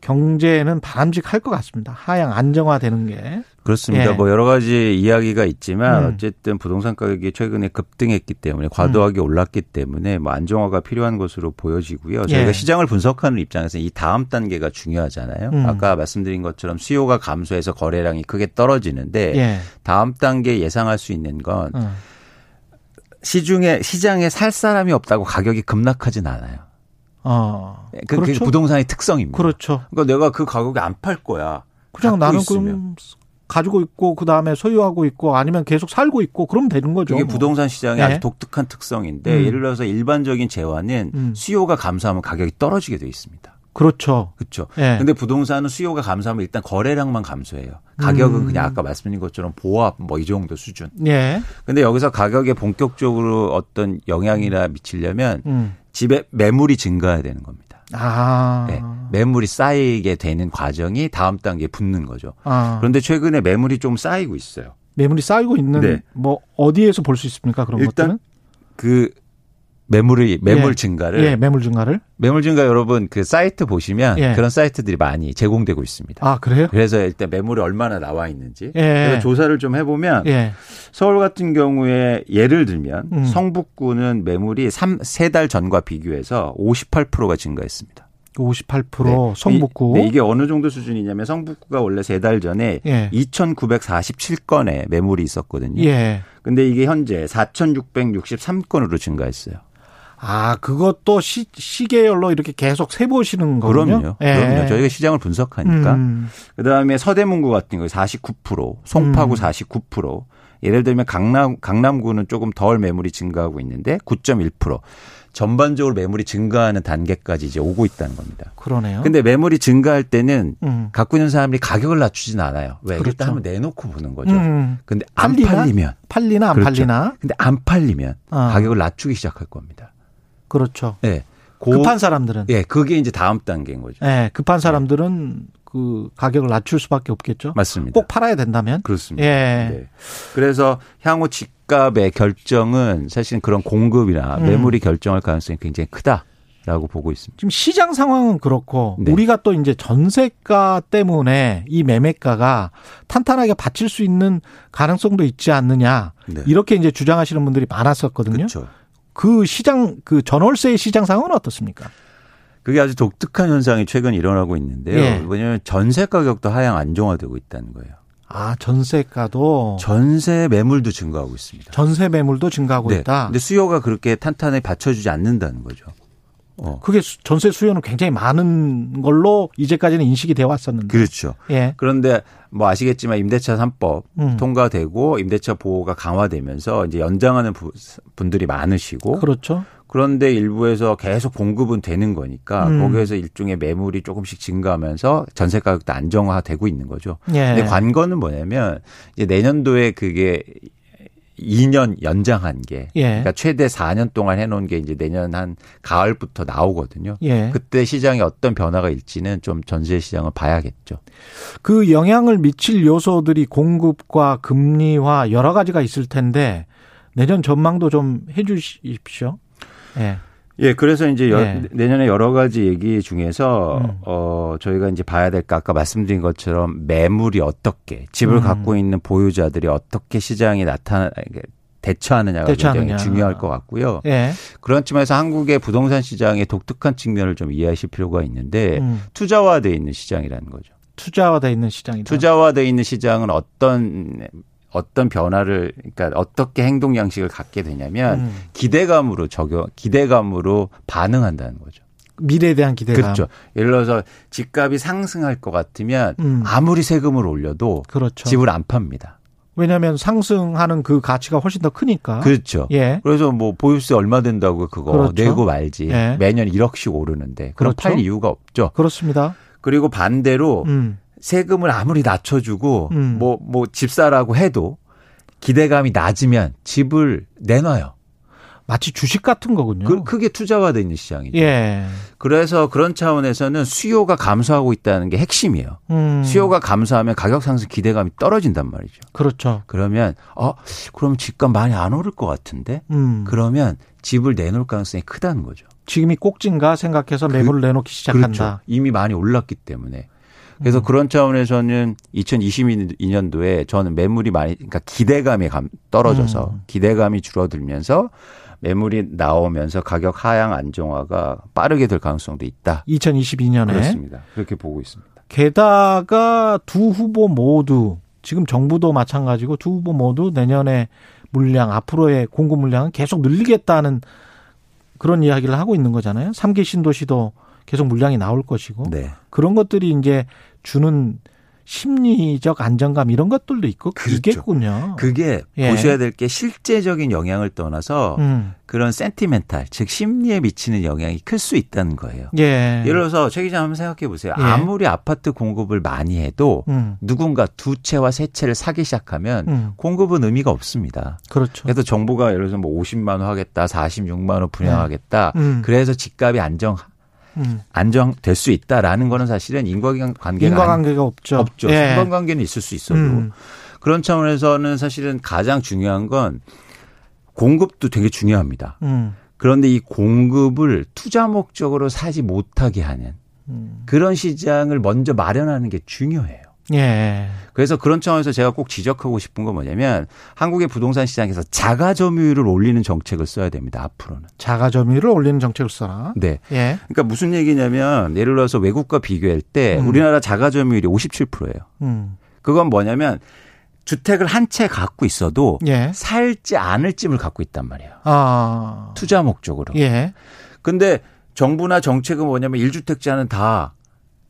경제는 바람직할 것 같습니다. 하향 안정화되는 게. 그렇습니다. 예. 뭐 여러 가지 이야기가 있지만 음. 어쨌든 부동산 가격이 최근에 급등했기 때문에 과도하게 올랐기 때문에 뭐 안정화가 필요한 것으로 보여지고요. 저희가 예. 시장을 분석하는 입장에서 이 다음 단계가 중요하잖아요. 음. 아까 말씀드린 것처럼 수요가 감소해서 거래량이 크게 떨어지는데 예. 다음 단계 예상할 수 있는 건 어. 시중에 시장에 살 사람이 없다고 가격이 급락하진 않아요. 어. 그, 그게 그렇죠. 부동산의 특성입니다. 그렇죠. 그러니까 내가 그 가격에 안 팔 거야. 그냥 나는 있으면. 그럼 가지고 있고 그 다음에 소유하고 있고 아니면 계속 살고 있고 그러면 되는 거죠. 이게 뭐. 부동산 시장의 예. 아주 독특한 특성인데 음. 예를 들어서 일반적인 재화는 음. 수요가 감소하면 가격이 떨어지게 돼 있습니다. 그렇죠. 그렇죠. 예. 근데 부동산은 수요가 감소하면 일단 거래량만 감소해요. 가격은 음. 그냥 아까 말씀드린 것처럼 보합 뭐 이 정도 수준. 예. 근데 여기서 가격에 본격적으로 어떤 영향이나 미치려면 음. 집에 매물이 증가해야 되는 겁니다. 아. 네. 매물이 쌓이게 되는 과정이 다음 단계에 붙는 거죠. 아. 그런데 최근에 매물이 좀 쌓이고 있어요. 매물이 쌓이고 있는 네. 뭐 어디에서 볼 수 있습니까? 그런 일단 것들은? 그 매물이 매물 예. 증가를 예, 매물 증가를. 매물 증가 여러분 그 사이트 보시면 예. 그런 사이트들이 많이 제공되고 있습니다. 아, 그래요? 그래서 일단 매물이 얼마나 나와 있는지 예. 조사를 좀 해보면 예. 서울 같은 경우에 예를 들면 음. 성북구는 매물이 3, 3달 전과 비교해서 58%가 증가했습니다. 58% 성북구. 네, 이게 어느 정도 수준이냐면 성북구가 원래 3달 전에 예. 2,947건의 매물이 있었거든요. 예. 근데 이게 현재 4,663건으로 증가했어요. 아, 그것도 시, 시계열로 이렇게 계속 세보시는 거군요. 그럼요. 예. 그럼요. 저희가 시장을 분석하니까. 음. 그다음에 서대문구 같은 거 49%, 송파구 음. 49%. 예를 들면 강남 강남구는 조금 덜 매물이 증가하고 있는데 9.1%. 전반적으로 매물이 증가하는 단계까지 이제 오고 있다는 겁니다. 그러네요. 근데 매물이 증가할 때는 음. 갖고 있는 사람들이 가격을 낮추진 않아요. 왜? 그렇죠. 일단 한번 내놓고 보는 거죠. 음. 근데 안 팔리나? 팔리면 팔리나 안 그렇죠. 팔리나? 근데 안 팔리면 어. 가격을 낮추기 시작할 겁니다. 그렇죠. 예. 고- 급한 사람들은. 예, 그게 이제 다음 단계인 거죠. 예, 급한 사람들은 그 가격을 낮출 수밖에 없겠죠. 맞습니다. 꼭 팔아야 된다면. 그렇습니다. 예. 네. 그래서 향후 집값의 결정은 사실 그런 공급이나 음. 매물이 결정할 가능성이 굉장히 크다 라고 보고 있습니다. 지금 시장 상황은 그렇고 네. 우리가 또 이제 전세가 때문에 이 매매가가 탄탄하게 받칠 수 있는 가능성도 있지 않느냐 네. 이렇게 이제 주장하시는 분들이 많았었거든요. 그렇죠. 그 시장 그 전월세 시장 상황은 어떻습니까? 그게 아주 독특한 현상이 최근 일어나고 있는데요. 예. 왜냐하면 전세 가격도 하향 안정화되고 있다는 거예요. 아 전세가도 전세 매물도 증가하고 있습니다. 전세 매물도 증가하고 네. 있다. 근데 수요가 그렇게 탄탄하게 받쳐주지 않는다는 거죠. 어. 그게 수- 전세 수요는 굉장히 많은 걸로 이제까지는 인식이 되어 왔었는데. 그렇죠. 예. 그런데 뭐 아시겠지만 임대차 3법 음. 통과되고 임대차 보호가 강화되면서 이제 연장하는 부- 분들이 많으시고 그렇죠. 그런데 일부에서 계속 공급은 되는 거니까 음. 거기에서 일종의 매물이 조금씩 증가하면서 전세 가격도 안정화되고 있는 거죠. 예. 근데 관건은 뭐냐면 이제 내년도에 그게 2년 연장한 게 예. 그러니까 최대 4년 동안 해놓은 게 이제 내년 한 가을부터 나오거든요. 예. 그때 시장에 어떤 변화가 일지는 좀 전세 시장을 봐야겠죠. 그 영향을 미칠 요소들이 공급과 금리와 여러 가지가 있을 텐데 내년 전망도 좀 해주십시오. 예. 예, 그래서 이제 여- 예. 내년에 여러 가지 얘기 중에서 음. 어 저희가 이제 봐야 될 거 아까 말씀드린 것처럼 매물이 어떻게 집을 음. 갖고 있는 보유자들이 어떻게 시장에 나타나 대처하느냐가 대처하느냐. 굉장히 중요할 것 같고요. 예. 그런 측면에서 한국의 부동산 시장의 독특한 측면을 좀 이해하실 필요가 있는데 음. 투자화돼 있는 시장이라는 거죠. 투자화돼 있는 시장이다. 투자화돼 있는 시장은 어떤 어떤 변화를 그러니까 어떻게 행동 양식을 갖게 되냐면 음. 기대감으로 적용 기대감으로 반응한다는 거죠. 미래에 대한 기대감. 그렇죠. 예를 들어서 집값이 상승할 것 같으면 음. 아무리 세금을 올려도 그렇죠. 집을 안 팝니다. 왜냐하면 상승하는 그 가치가 훨씬 더 크니까. 그렇죠. 예. 그래서 뭐 보유세 얼마 된다고 그거 그렇죠. 내고 말지 예. 매년 1억씩 오르는데 그럼 그렇죠. 팔 이유가 없죠. 그렇습니다. 그리고 반대로 음. 세금을 아무리 낮춰주고 음. 뭐 뭐 집사라고 해도 기대감이 낮으면 집을 내놔요. 마치 주식 같은 거군요. 그, 그게 투자화돼 있는 시장이죠. 예. 그래서 그런 차원에서는 수요가 감소하고 있다는 게 핵심이에요. 음. 수요가 감소하면 가격 상승 기대감이 떨어진단 말이죠. 그렇죠. 그러면 어 그럼 집값 많이 안 오를 것 같은데 음. 그러면 집을 내놓을 가능성이 크다는 거죠. 지금이 꼭진가 생각해서 매물을 내놓기 시작한다. 그렇죠. 이미 많이 올랐기 때문에. 그래서 음. 그런 차원에서는 2022년도에 저는 매물이 많이 그러니까 기대감이 감- 떨어져서 음. 기대감이 줄어들면서 매물이 나오면서 가격 하향 안정화가 빠르게 될 가능성도 있다. 2022년에 그렇습니다. 그렇게 보고 있습니다. 게다가 두 후보 모두 지금 정부도 마찬가지고 두 후보 모두 내년에 물량 앞으로의 공급 물량은 계속 늘리겠다는 그런 이야기를 하고 있는 거잖아요. 삼기 신도시도 계속 물량이 나올 것이고 네. 그런 것들이 이제 주는 심리적 안정감 이런 것들도 있고. 그겠군요. 그게 예. 보셔야 될 게 실제적인 영향을 떠나서 음. 그런 센티멘탈, 즉 심리에 미치는 영향이 클 수 있다는 거예요. 예. 예를 들어서 최 기자 한번 생각해 보세요. 예. 아무리 아파트 공급을 많이 해도 음. 누군가 두 채와 세 채를 사기 시작하면 음. 공급은 의미가 없습니다. 그렇죠. 그래서 정부가 예를 들어서 뭐 50만 원 하겠다, 46만 원 분양하겠다. 음. 그래서 집값이 안정 음. 안정될 수 있다라는 거는 사실은 인과관계가 인과관계가 없죠. 안- 없죠. 예. 상관관계는 있을 수 있어도 음. 그런 차원에서는 사실은 가장 중요한 건 공급도 되게 중요합니다. 음. 그런데 이 공급을 투자 목적으로 사지 못하게 하는 음. 그런 시장을 먼저 마련하는 게 중요해요. 예. 그래서 그런 차원에서 제가 꼭 지적하고 싶은 건 뭐냐면 한국의 부동산 시장에서 자가 점유율을 올리는 정책을 써야 됩니다. 앞으로는. 자가 점유율을 올리는 정책을 써라. 네. 예. 그러니까 무슨 얘기냐면 예를 들어서 외국과 비교할 때 음. 우리나라 자가 점유율이 57%예요. 음. 그건 뭐냐면 주택을 한 채 갖고 있어도 예. 살지 않을 집을 갖고 있단 말이에요. 아. 투자 목적으로. 예. 근데 정부나 정책은 뭐냐면 1주택자는 다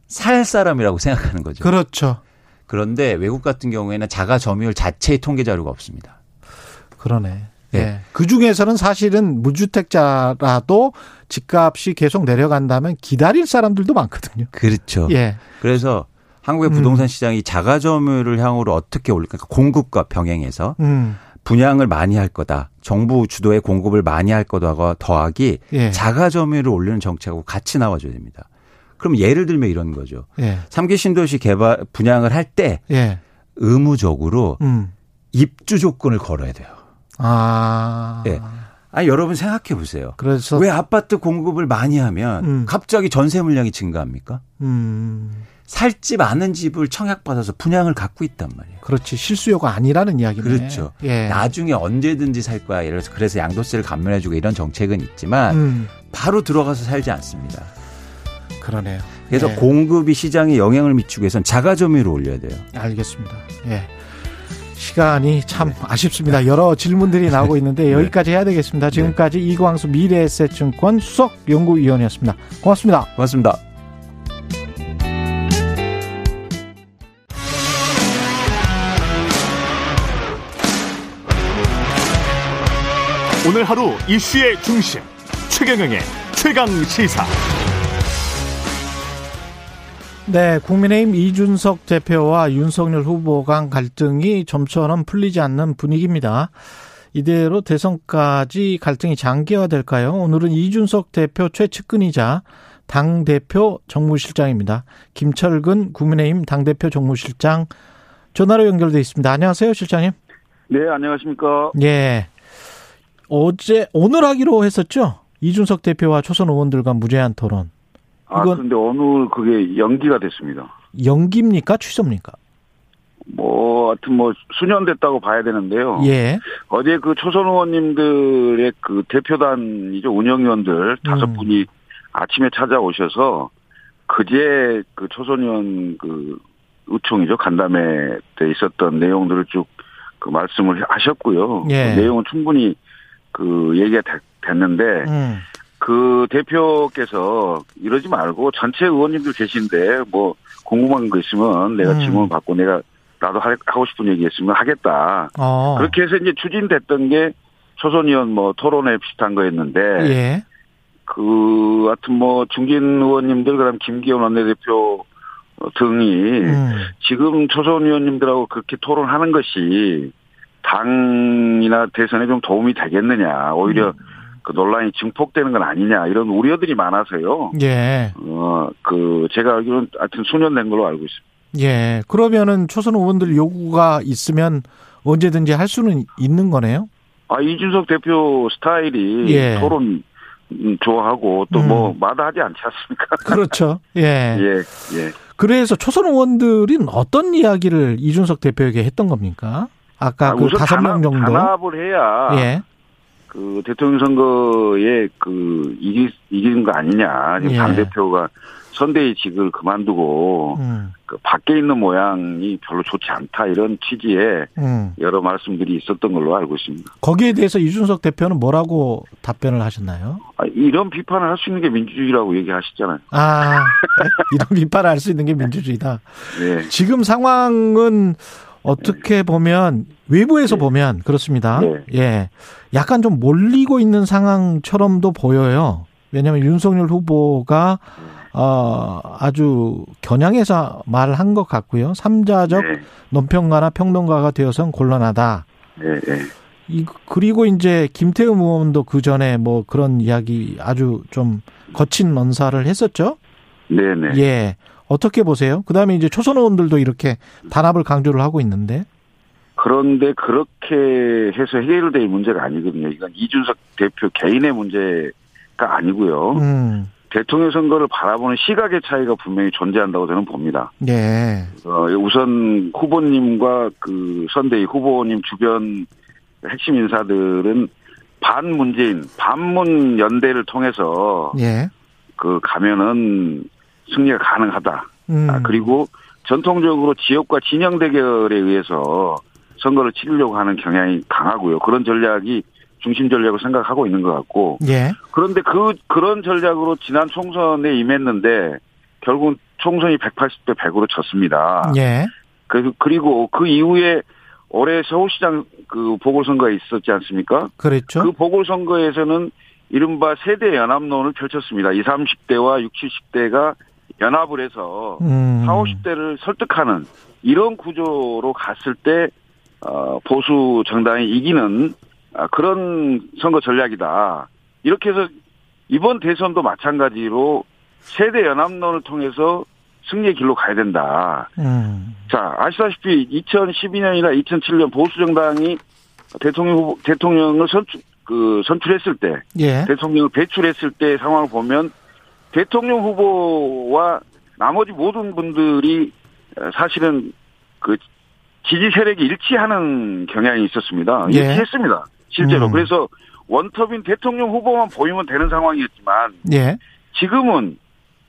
살 사람이라고 생각하는 거죠. 그렇죠. 그런데 외국 같은 경우에는 자가 점유율 자체의 통계 자료가 없습니다. 그러네. 네. 예. 그 중에서는 사실은 무주택자라도 집값이 계속 내려간다면 기다릴 사람들도 많거든요. 그렇죠. 예. 그래서 한국의 음. 부동산 시장이 자가 점유율을 향으로 어떻게 올릴까? 그러니까 공급과 병행해서 음. 분양을 많이 할 거다. 정부 주도의 공급을 많이 할 거다가 더하기 예. 자가 점유율을 올리는 정책하고 같이 나와줘야 됩니다. 그럼 예를 들면 이런 거죠. 예. 삼기 신도시 개발 분양을 할때 예. 의무적으로 음. 입주 조건을 걸어야 돼요. 아. 예. 아니 여러분 생각해 보세요. 그래서 왜 아파트 공급을 많이 하면 음. 갑자기 전세 물량이 증가합니까? 음. 살집 않은 집을 청약받아서 분양을 갖고 있단 말이에요. 그렇지 실수요가 아니라는 이야기네. 그렇죠. 예. 나중에 언제든지 살 거야. 예를 들어서 그래서 양도세를 감면해주고 이런 정책은 있지만 음. 바로 들어가서 살지 않습니다. 그러네요. 그래서 예. 공급이 시장에 영향을 미치기 위해서는 자가 점유율을 올려야 돼요. 알겠습니다. 예. 시간이 참 아쉽습니다. 여러 질문들이 나오고 있는데 여기까지 해야 되겠습니다. 지금까지 이광수 미래에셋증권 수석 연구위원이었습니다. 고맙습니다. 고맙습니다. 오늘 하루 이슈의 중심 최경영의 최강 시사. 네, 국민의힘 이준석 대표와 윤석열 후보 간 갈등이 좀처럼 풀리지 않는 분위기입니다. 이대로 대선까지 갈등이 장기화될까요? 오늘은 이준석 대표 최측근이자 당대표 정무실장입니다. 김철근 국민의힘 당대표 정무실장 전화로 연결돼 있습니다. 안녕하세요, 실장님. 네, 안녕하십니까. 예. 어제, 오늘 하기로 했었죠? 이준석 대표와 초선 의원들과 무제한 토론. 아, 그런데 오늘 그게 연기가 됐습니다. 연기입니까? 취소입니까? 뭐, 하여튼 뭐, 수년 됐다고 봐야 되는데요. 예. 어제 그 초선 의원님들의 그 대표단이죠. 운영위원들 다섯 음. 분이 아침에 찾아오셔서 그제 그 초선 의원 그 의총이죠. 간담회 때 있었던 내용들을 쭉 그 말씀을 하셨고요. 예. 그 내용은 충분히 그 얘기가 됐- 됐는데 음. 그 대표께서 이러지 말고 전체 의원님들 계신데 뭐 궁금한 거 있으면 내가 음. 질문 받고 내가 나도 하- 하고 싶은 얘기 있으면 하겠다. 어. 그렇게 해서 이제 추진됐던 게 초선 의원 뭐 토론회 비슷한 거였는데 예. 그 하여튼 뭐 중진 의원님들 그 다음 김기현 원내대표 등이 음. 지금 초선 의원님들하고 그렇게 토론하는 것이 당이나 대선에 좀 도움이 되겠느냐 오히려 그 논란이 증폭되는 건 아니냐 이런 우려들이 많아서요. 예. 어그 제가 알기로는 하여튼 수년 된 걸로 알고 있습니다. 예. 그러면은 초선 의원들 요구가 있으면 언제든지 할 수는 있는 거네요? 아 이준석 대표 스타일이 예. 토론 음, 좋아하고 또 음. 뭐 마다하지 않지 않습니까? 그렇죠. 예. 예, 예. 그래서 초선 의원들은 어떤 이야기를 이준석 대표에게 했던 겁니까? 아까 아, 그 다섯 명 정도. 단합을 해야 예. 그 대통령 선거에 그 이기 이기는 거 아니냐. 지금 예. 당 대표가 선대위 직을 그만두고 음. 그 밖에 있는 모양이 별로 좋지 않다 이런 취지의 음. 여러 말씀들이 있었던 걸로 알고 있습니다. 거기에 대해서 이준석 대표는 뭐라고 답변을 하셨나요? 아, 이런 비판을 할 수 있는 게 민주주의라고 얘기하시잖아요. 아, 이런 비판을 할 수 있는 게 민주주의다. 네. 지금 상황은 어떻게 보면 외부에서 보면 그렇습니다. 네. 예. 약간 좀 몰리고 있는 상황처럼도 보여요. 왜냐하면 윤석열 후보가 어, 아주 겨냥해서 말한 것 같고요. 삼자적 네. 논평가나 평론가가 되어선 곤란하다. 네, 네. 이 그리고 이제 김태우 의원도 그 전에 뭐 그런 이야기 아주 좀 거친 언사를 했었죠. 네, 네. 예. 어떻게 보세요? 그다음에 이제 초선 의원들도 이렇게 단합을 강조를 하고 있는데. 그런데 그렇게 해서 해결될 문제가 아니거든요. 이건 이준석 대표 개인의 문제가 아니고요. 음. 대통령 선거를 바라보는 시각의 차이가 분명히 존재한다고 저는 봅니다. 예. 어, 우선 후보님과 그 선대위 후보님 주변 핵심 인사들은 반문재인, 반문 연대를 통해서 예. 그 가면은 승리가 가능하다. 음. 아, 그리고 전통적으로 지역과 진영 대결에 의해서 선거를 치르려고 하는 경향이 강하고요. 그런 전략이 중심 전략을 생각하고 있는 것 같고 예. 그런데 그 그런 전략으로 지난 총선에 임했는데 결국은 총선이 180대 100으로 졌습니다. 예. 그 그리고 그 이후에 올해 서울시장 그 보궐선거가 있었지 않습니까? 그랬죠. 그 보궐선거에서는 이른바 세대 연합론을 펼쳤습니다. 20, 30대와 60, 70대가 연합을 해서 음. 40, 50대를 설득하는 이런 구조로 갔을 때 어, 보수 정당이 이기는 아, 그런 선거 전략이다. 이렇게 해서 이번 대선도 마찬가지로 세대 연합론을 통해서 승리의 길로 가야 된다. 음. 자, 아시다시피 2012년이나 2007년 보수 정당이 대통령 후보, 대통령을 선출 그 선출했을 때 예. 대통령을 배출했을 때 상황을 보면 대통령 후보와 나머지 모든 분들이 사실은 그 지지 세력이 일치하는 경향이 있었습니다. 예. 일치했습니다. 실제로. 음. 그래서 원톱인 대통령 후보만 보이면 되는 상황이었지만 예. 지금은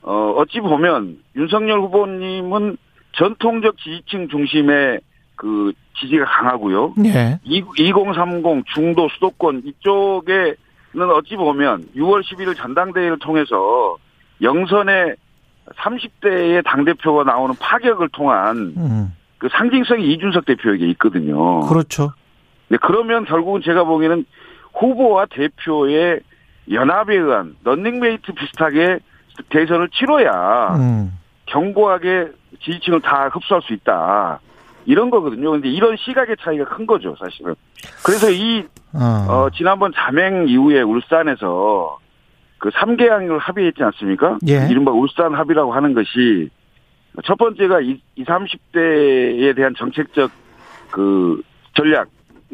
어 어찌 보면 윤석열 후보님은 전통적 지지층 중심의 그 지지가 강하고요. 예. 2030 중도 수도권 이쪽에는 어찌 보면 6월 11일 전당대회를 통해서 영선의 30대의 당대표가 나오는 파격을 통한 음. 그 상징성이 이준석 대표에게 있거든요. 그렇죠. 네, 그러면 결국은 제가 보기에는 후보와 대표의 연합에 의한 런닝메이트 비슷하게 대선을 치러야 음. 견고하게 지지층을 다 흡수할 수 있다. 이런 거거든요. 근데 이런 시각의 차이가 큰 거죠, 사실은. 그래서 이, 어. 어, 지난번 잠행 이후에 울산에서 그 3개 항을 합의했지 않습니까? 예. 이른바 울산 합의라고 하는 것이 첫 번째가 20, 30대에 대한 정책적 그 전략,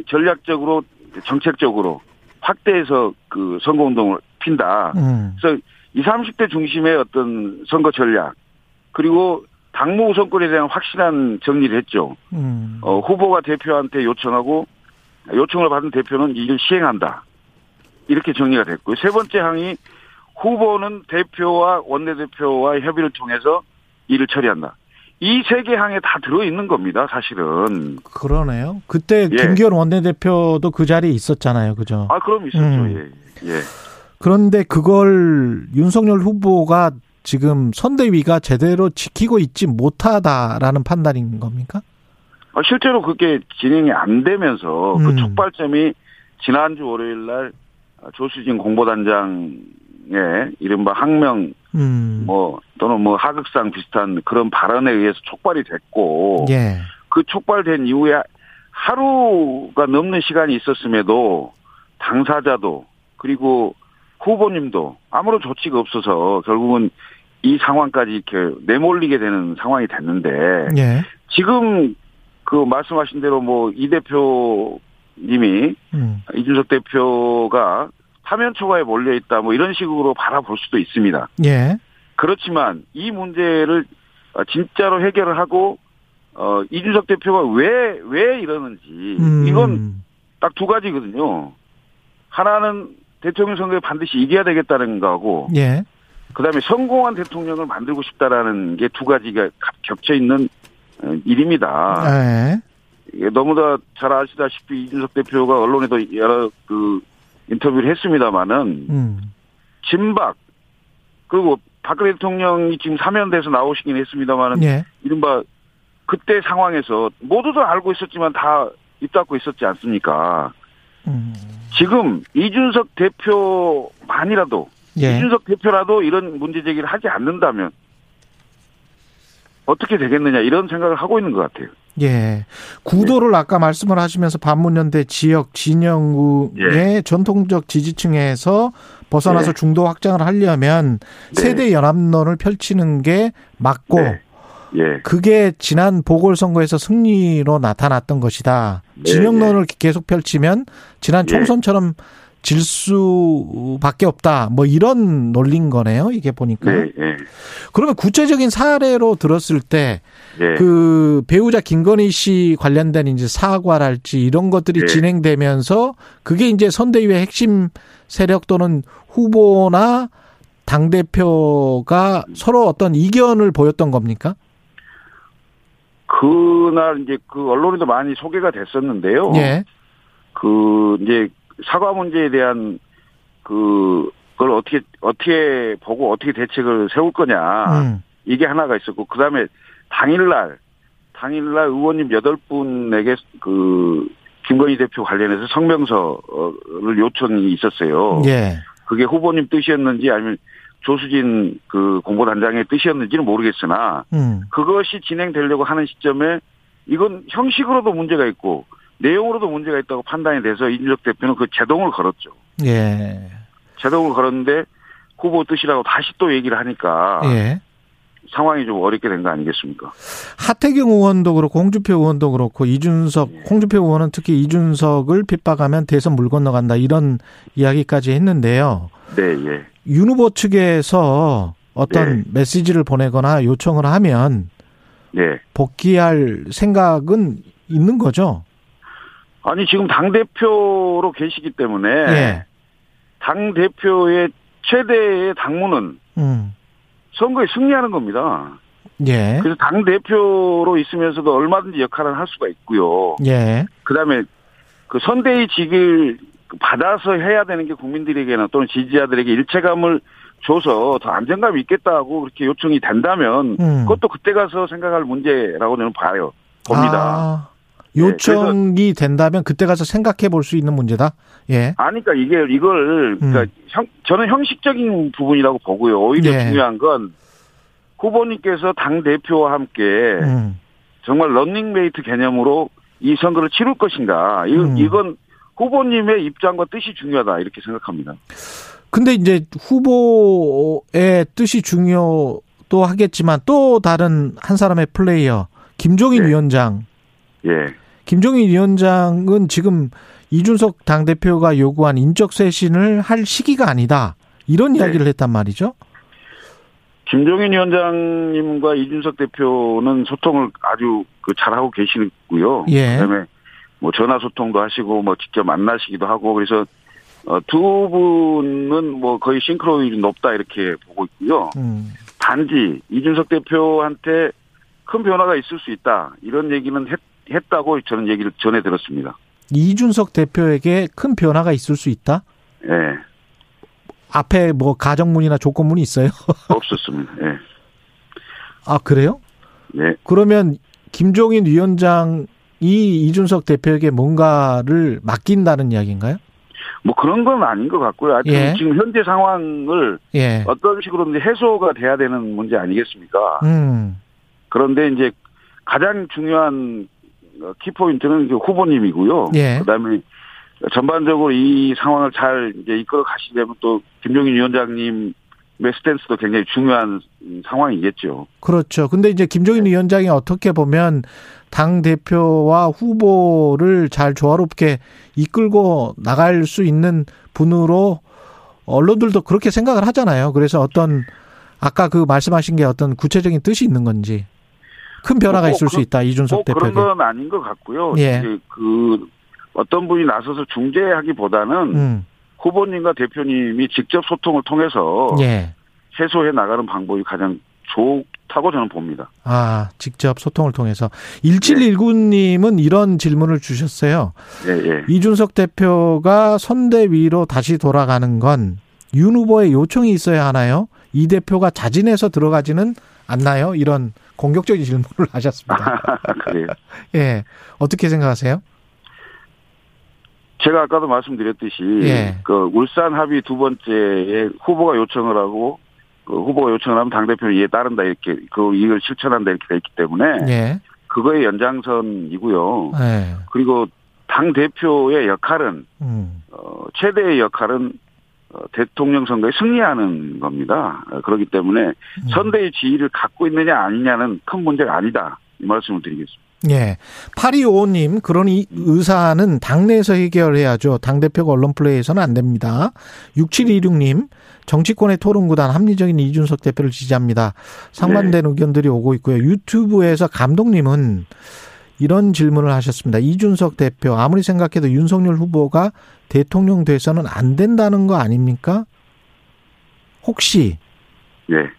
전략적으로 정책적으로 확대해서 그 선거운동을 핀다. 음. 그래서 20, 30대 중심의 어떤 선거 전략 그리고 당무 우선권에 대한 확실한 정리를 했죠. 음. 어, 후보가 대표한테 요청하고 요청을 받은 대표는 이를 시행한다. 이렇게 정리가 됐고요. 세 번째 항이 후보는 대표와 원내대표와 협의를 통해서 일을 처리한다. 이 세 개 항에 다 들어있는 겁니다, 사실은. 그러네요. 그때 예. 김기현 원내대표도 그 자리에 있었잖아요. 그죠? 아, 그럼 있었죠, 음. 예. 예. 그런데 그걸 윤석열 후보가 지금 선대위가 제대로 지키고 있지 못하다라는 판단인 겁니까? 아, 실제로 그게 진행이 안 되면서 음. 그 촉발점이 지난주 월요일 날 조수진 공보단장 의 이른바 항명 음. 뭐 또는 뭐 하극상 비슷한 그런 발언에 의해서 촉발이 됐고 예. 그 촉발된 이후에 하루가 넘는 시간이 있었음에도 당사자도 그리고 후보님도 아무런 조치가 없어서 결국은 이 상황까지 이렇게 내몰리게 되는 상황이 됐는데 예. 지금 그 말씀하신 대로 뭐 이 대표님이 음. 이준석 대표가 파면 초과에 몰려 있다 뭐 이런 식으로 바라볼 수도 있습니다. 예. 그렇지만 이 문제를 어, 진짜로 해결을 하고 어 이준석 대표가 왜왜 이러는지 음. 이건 딱 두 가지거든요. 하나는 대통령 선거에 반드시 이겨야 되겠다는 거하고 예. 그다음에 성공한 대통령을 만들고 싶다라는 게 두 가지가 겹- 겹쳐 있는 어, 일입니다. 예. 너무나 잘 아시다시피 이준석 대표가 언론에도 여러 그 인터뷰를 했습니다마는 음. 진박 그리고 박근혜 대통령이 지금 사면돼서 나오시긴 했습니다마는 예. 이른바 그때 상황에서 모두들 알고 있었지만 다 입 닫고 있었지 않습니까? 음. 지금 이준석 대표만이라도 예. 이준석 대표라도 이런 문제 제기를 하지 않는다면 어떻게 되겠느냐 이런 생각을 하고 있는 것 같아요. 예. 구도를 아까 말씀을 하시면서 반문연대 지역 진영의 예. 전통적 지지층에서 벗어나서 예. 중도 확장을 하려면 네. 세대 연합론을 펼치는 게 맞고 네. 예. 그게 지난 보궐선거에서 승리로 나타났던 것이다. 네, 진영론을 계속 펼치면 지난 예. 총선처럼 질 수밖에 없다. 뭐 이런 논리인 거네요. 이게 보니까. 네, 예. 그러면 구체적인 사례로 들었을 때 예. 그 배우자 김건희 씨 관련된 이제 사과랄지 이런 것들이 예. 진행되면서 그게 이제 선대위의 핵심 세력 또는 후보나 당 대표가 서로 어떤 이견을 보였던 겁니까? 그날 이제 그 언론에도 많이 소개가 됐었는데요. 예. 그 이제 사과 문제에 대한 그 그걸 어떻게 어떻게 보고 어떻게 대책을 세울 거냐 음. 이게 하나가 있었고 그 다음에 당일날 당일날 의원님 여덟 분에게 그 김건희 대표 관련해서 성명서를 요청이 있었어요. 예. 그게 후보님 뜻이었는지 아니면 조수진 그 공보단장의 뜻이었는지는 모르겠으나 음. 그것이 진행되려고 하는 시점에 이건 형식으로도 문제가 있고 내용으로도 문제가 있다고 판단이 돼서 이준석 대표는 그 제동을 걸었죠. 예. 제동을 걸었는데 후보 뜻이라고 다시 또 얘기를 하니까 예. 상황이 좀 어렵게 된 거 아니겠습니까? 하태경 의원도 그렇고 홍준표 의원도 그렇고 이준석 예. 홍준표 의원은 특히 이준석을 핍박하면 대선 물 건너간다 이런 이야기까지 했는데요. 네, 예. 윤 후보 측에서 어떤 네. 메시지를 보내거나 요청을 하면 네. 복귀할 생각은 있는 거죠. 아니 지금 당 대표로 계시기 때문에 예. 당 대표의 최대의 당무는 음. 선거에 승리하는 겁니다. 예. 그래서 당 대표로 있으면서도 얼마든지 역할을 할 수가 있고요. 예. 그다음에 그 선대위직을 받아서 해야 되는 게 국민들에게는 또는 지지자들에게 일체감을 줘서 더 안정감이 있겠다고 그렇게 요청이 된다면 음. 그것도 그때 가서 생각할 문제라고 저는 봐요. 봅니다. 아, 요청이 된다면 그때 가서 생각해 볼 수 있는 문제다. 예. 아니, 그러니까 이게 이걸 그러니까 음. 형, 저는 형식적인 부분이라고 보고요. 오히려 네. 중요한 건 후보님께서 당 대표와 함께 음. 정말 런닝메이트 개념으로 이 선거를 치룰 것인가? 이, 음. 이건 후보님의 입장과 뜻이 중요하다 이렇게 생각합니다. 근데 이제 후보의 뜻이 중요도 하겠지만 또 다른 한 사람의 플레이어 김종인 네. 위원장. 예, 김종인 위원장은 지금 이준석 당대표가 요구한 인적 쇄신을 할 시기가 아니다. 이런 네. 이야기를 했단 말이죠. 김종인 위원장님과 이준석 대표는 소통을 아주 그 잘하고 계시고요. 예. 그다음에 뭐 전화 소통도 하시고 뭐 직접 만나시기도 하고 그래서 어, 두 분은 뭐 거의 싱크로율이 높다 이렇게 보고 있고요. 음. 단지 이준석 대표한테 큰 변화가 있을 수 있다 이런 얘기는 했, 했다고 저는 얘기를 전해 들었습니다. 이준석 대표에게 큰 변화가 있을 수 있다. 예, 앞에 뭐 가정문이나 조건문이 있어요. 없었습니다. 예, 아 그래요? 예. 그러면 김종인 위원장이 이준석 대표에게 뭔가를 맡긴다는 이야기인가요? 뭐 그런 건 아닌 것 같고요. 예. 지금 현재 상황을 예. 어떤 식으로든지 해소가 돼야 되는 문제 아니겠습니까? 음. 그런데 이제 가장 중요한 어, 키포인트는 그 후보님이고요. 예. 그다음에 전반적으로 이 상황을 잘 이제 이끌어 가시려면 또 김종인 위원장님의 스탠스도 굉장히 중요한 음, 상황이겠죠. 그렇죠. 근데 이제 김종인 위원장이 어떻게 보면 당 대표와 후보를 잘 조화롭게 이끌고 나갈 수 있는 분으로 언론들도 그렇게 생각을 하잖아요. 그래서 어떤 아까 그 말씀하신 게 어떤 구체적인 뜻이 있는 건지 큰 변화가 뭐 있을 수 그- 있다 이준석 뭐 그런. 건 아닌 것 같고요. 예. 이제 그 어떤 분이 나서서 중재하기보다는 음, 후보님과 대표님이 직접 소통을 통해서 예. 해소해 나가는 방법이 가장 좋다고 저는 봅니다. 아, 직접 소통을 통해서. 1719님은 이런 질문을 주셨어요. 예, 예. 이준석 대표가 선대위로 다시 돌아가는 건 윤 후보의 요청이 있어야 하나요? 이 대표가 자진해서 들어가지는 않나요? 이런 공격적인 질문을 하셨습니다. 그래요. 예. 어떻게 생각하세요? 제가 아까도 말씀드렸듯이 예. 그 울산 합의 두 번째에 후보가 요청을 하고 그 후보가 요청을 하면 당 대표는 이에 따른다 이렇게 그 이걸 실천한다 이렇게 돼 있기 때문에 예. 그거의 연장선이고요. 예. 그리고 당 대표의 역할은 음. 어, 최대의 역할은 어, 대통령 선거에 승리하는 겁니다. 어, 그렇기 때문에 음. 선대의 지위를 갖고 있느냐 아니냐는 큰 문제가 아니다. 이 말씀을 드리겠습니다. 예. 8255님, 그런 이 의사는 당내에서 해결해야죠. 당대표가 언론 플레이에서는 안 됩니다. 6726님, 정치권의 토론구단 합리적인 이준석 대표를 지지합니다. 상반된 의견들이 오고 있고요. 유튜브에서 감독님은 이런 질문을 하셨습니다. 이준석 대표, 아무리 생각해도 윤석열 후보가 대통령 돼서는 안 된다는 거 아닙니까? 혹시 예.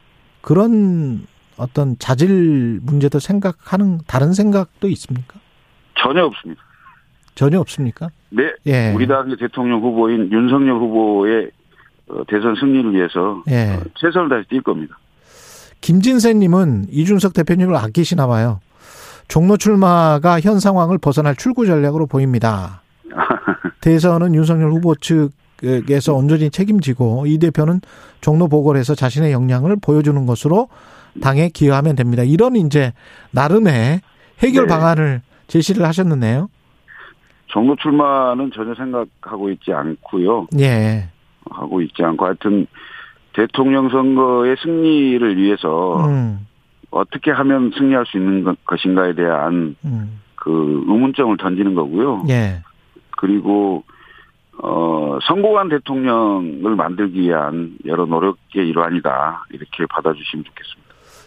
그런 어떤 자질 문제도 생각하는 다른 생각도 있습니까? 전혀 없습니다. 전혀 없습니까? 네. 예. 우리 당의 대통령 후보인 윤석열 후보의 어, 대선 승리를 위해서 예. 어, 최선을 다해 뛸 겁니다. 김진세님은 이준석 대표님을 아끼시나 봐요. 종로 출마가 현 상황을 벗어날 출구 전략으로 보입니다. 대선은 윤석열 후보 측에서 온전히 책임지고 이 대표는 종로 보궐에서 자신의 역량을 보여주는 것으로 당에 기여하면 됩니다. 이런 이제 나름의 해결 네. 방안을 제시를 하셨는데요. 정로 출마는 전혀 생각하고 있지 않고요. 예. 하고 있지 않고 하여튼 대통령 선거의 승리를 위해서 음, 어떻게 하면 승리할 수 있는 것- 것인가에 대한 음. 그 의문점을 던지는 거고요. 예. 그리고 어 성공한 대통령을 만들기 위한 여러 노력의 일환이다 이렇게 받아주시면 좋겠습니다.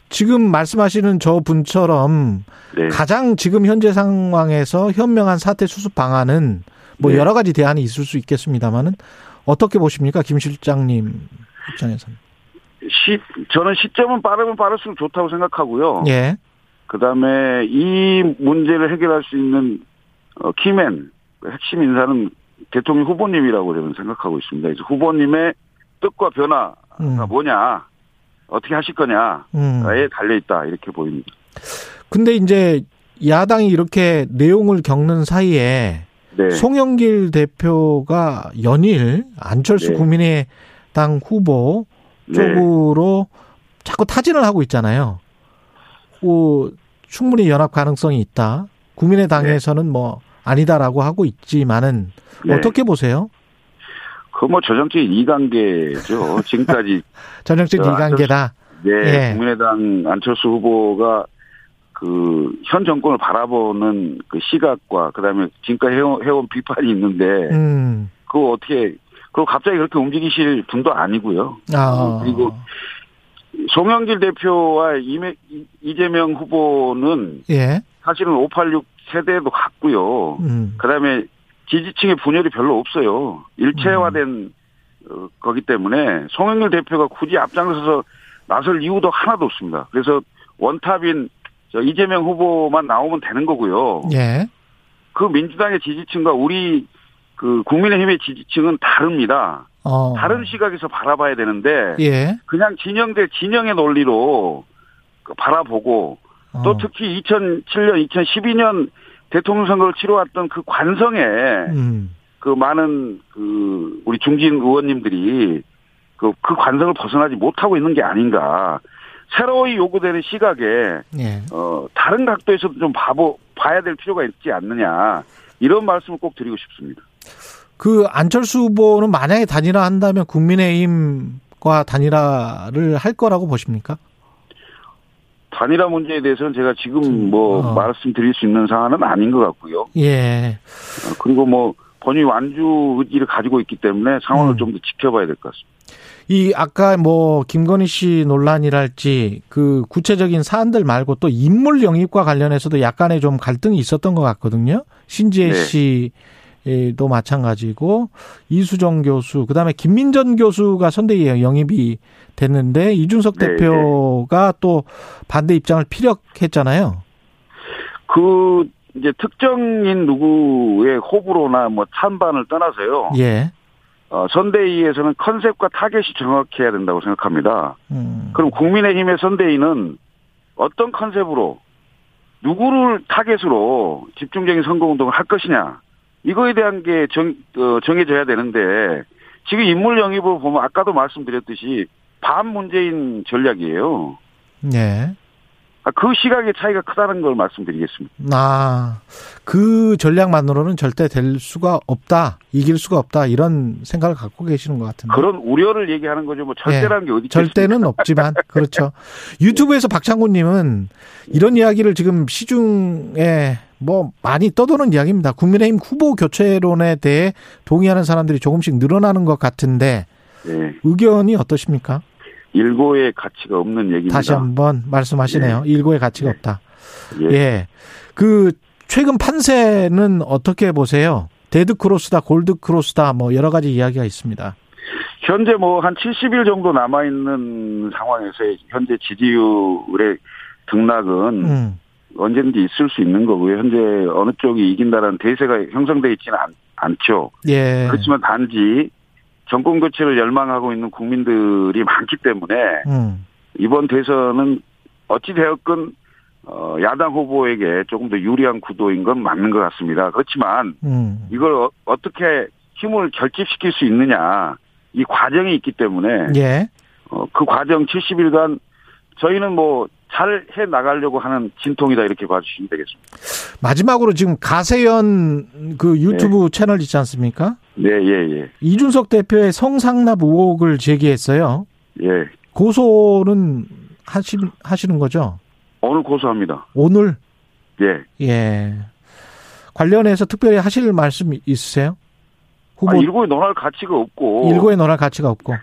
지금 말씀하시는 저 분처럼 네. 가장 지금 현재 상황에서 현명한 사태 수습 방안은 뭐 네. 여러 가지 대안이 있을 수 있겠습니다만은 어떻게 보십니까, 김 실장님 입장에서는? 시 저는 시점은 빠르면 빠를수록 좋다고 생각하고요. 예, 그 다음에 이 문제를 해결할 수 있는 어, 키맨 핵심 인사는 대통령 후보님이라고 저는 생각하고 있습니다. 그래서 후보님의 뜻과 변화가 음, 뭐냐, 어떻게 하실 거냐에 음. 달려 있다 이렇게 보입니다. 근데 이제 야당이 이렇게 내용을 겪는 사이에 네, 송영길 대표가 연일 안철수 네. 국민의당 후보 네, 쪽으로 자꾸 타진을 하고 있잖아요. 뭐 충분히 연합 가능성이 있다. 국민의당에서는 뭐 아니다라고 하고 있지만은 네. 어떻게 보세요? 그뭐 전형적인 이관계죠. 지금까지 전형적 저 이관계다. 네, 예. 국민의당 안철수 후보가 그 현 정권을 바라보는 그 시각과 그다음에 지금까지 해온, 해온 비판이 있는데 음. 그거 어떻게 그거 갑자기 그렇게 움직이실 분도 아니고요. 아. 그리고 송영길 대표와 이매, 이- 이재명 후보는 예. 사실은 586 세대도 같고요. 음. 그다음에 지지층의 분열이 별로 없어요. 일체화된 어, 거기 때문에 송영길 대표가 굳이 앞장서서 나설 이유도 하나도 없습니다. 그래서 원탑인 저 이재명 후보만 나오면 되는 거고요. 예. 그 민주당의 지지층과 우리 그 국민의힘의 지지층은 다릅니다. 어. 다른 시각에서 바라봐야 되는데 예. 그냥 진영 대 진영의 논리로 그 바라보고 또 어. 특히 2007년, 2012년 대통령 선거를 치러왔던 그 관성에 음. 그 많은 그 우리 중진 의원님들이 그, 그 관성을 벗어나지 못하고 있는 게 아닌가. 새로이 요구되는 시각에 예. 어 다른 각도에서도 좀 봐보 봐야 될 필요가 있지 않느냐 이런 말씀을 꼭 드리고 싶습니다. 그 안철수 후보는 만약에 단일화 한다면 국민의힘과 단일화를 할 거라고 보십니까? 단일화 문제에 대해서는 제가 지금 뭐 어. 말씀드릴 수 있는 사안은 아닌 것 같고요. 예. 어, 그리고 뭐 본인이 완주 의지를 가지고 있기 때문에 상황을 음. 좀더 지켜봐야 될 것 같습니다. 이 아까 뭐 김건희 씨 논란이랄지 그 구체적인 사안들 말고 또 인물 영입과 관련해서도 약간의 좀 갈등이 있었던 것 같거든요. 신지혜 네. 씨 도 마찬가지고 이수정 교수 그다음에 김민전 교수가 선대위에 영입이 됐는데 이준석 네, 대표가 또 반대 입장을 피력했잖아요. 그 이제 특정인 누구의 호불호나 뭐 찬반을 떠나서요. 예. 어, 선대위에서는 컨셉과 타겟이 정확해야 된다고 생각합니다. 음. 그럼 국민의힘의 선대위는 어떤 컨셉으로 누구를 타겟으로 집중적인 선거운동을 할 것이냐 이거에 대한 게 정, 어, 정해져야 되는데 지금 인물 영입을 보면 아까도 말씀드렸듯이 반문재인 전략이에요. 예. 아, 그 시각의 차이가 크다는 걸 말씀드리겠습니다. 아, 그 전략만으로는 절대 될 수가 없다, 이길 수가 없다, 이런 생각을 갖고 계시는 것 같은데. 그런 우려를 얘기하는 거죠. 뭐 절대라는 게 어디 있겠습니까? 절대는 없지만, 그렇죠. 유튜브에서 박창구님은 이런 이야기를 지금 시중에 뭐 많이 떠도는 이야기입니다. 국민의힘 후보 교체론에 대해 동의하는 사람들이 조금씩 늘어나는 것 같은데, 네. 의견이 어떠십니까? 일고의 가치가 없는 얘기입니다. 다시 한번 말씀하시네요. 일고의 가치가 없다. 예. 예. 그 최근 판세는 어떻게 보세요? 데드 크로스다, 골드 크로스다, 뭐 여러 가지 이야기가 있습니다. 현재 뭐 한 70일 정도 남아 있는 상황에서 현재 지지율의 등락은 음. 언제든지 있을 수 있는 거고요. 현재 어느 쪽이 이긴다라는 대세가 형성돼 있지는 않, 않죠. 예. 그렇지만 단지 정권 교체를 열망하고 있는 국민들이 많기 때문에 음. 이번 대선은 어찌 되었건 어, 야당 후보에게 조금 더 유리한 구도인 건 맞는 것 같습니다. 그렇지만 음. 이걸 어, 어떻게 힘을 결집시킬 수 있느냐 이 과정이 있기 때문에 예. 어, 그 과정 70일간 저희는 뭐 잘 해 나가려고 하는 진통이다 이렇게 봐주시면 되겠습니다. 마지막으로 지금 가세연 그 유튜브 채널 있지 않습니까? 네, 예, 예, 이준석 대표의 성상납 의혹을 제기했어요. 예. 고소는 하시, 하시는 거죠? 오늘 고소합니다. 오늘? 예. 예. 관련해서 특별히 하실 말씀 있으세요? 후보 아, 일고에 논할 가치가 없고 일고에 논할 가치가 없고.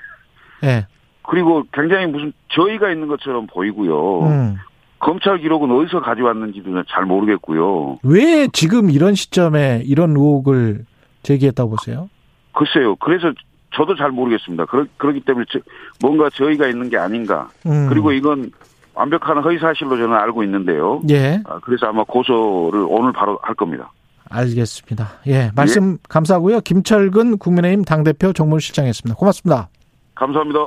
예. 그리고 굉장히 무슨 저희가 있는 것처럼 보이고요. 음. 검찰 기록은 어디서 가져왔는지도 잘 모르겠고요. 왜 지금 이런 시점에 이런 의혹을 제기했다고 보세요? 글쎄요. 그래서 저도 잘 모르겠습니다. 그러, 그렇기 때문에 저- 뭔가 저희가 있는 게 아닌가. 음. 그리고 이건 완벽한 허위 사실로 저는 알고 있는데요. 예, 아, 그래서 아마 고소를 오늘 바로 할 겁니다. 알겠습니다. 예, 말씀 감사하고요. 김철근 국민의힘 당대표 정무실장이었습니다. 고맙습니다. 감사합니다.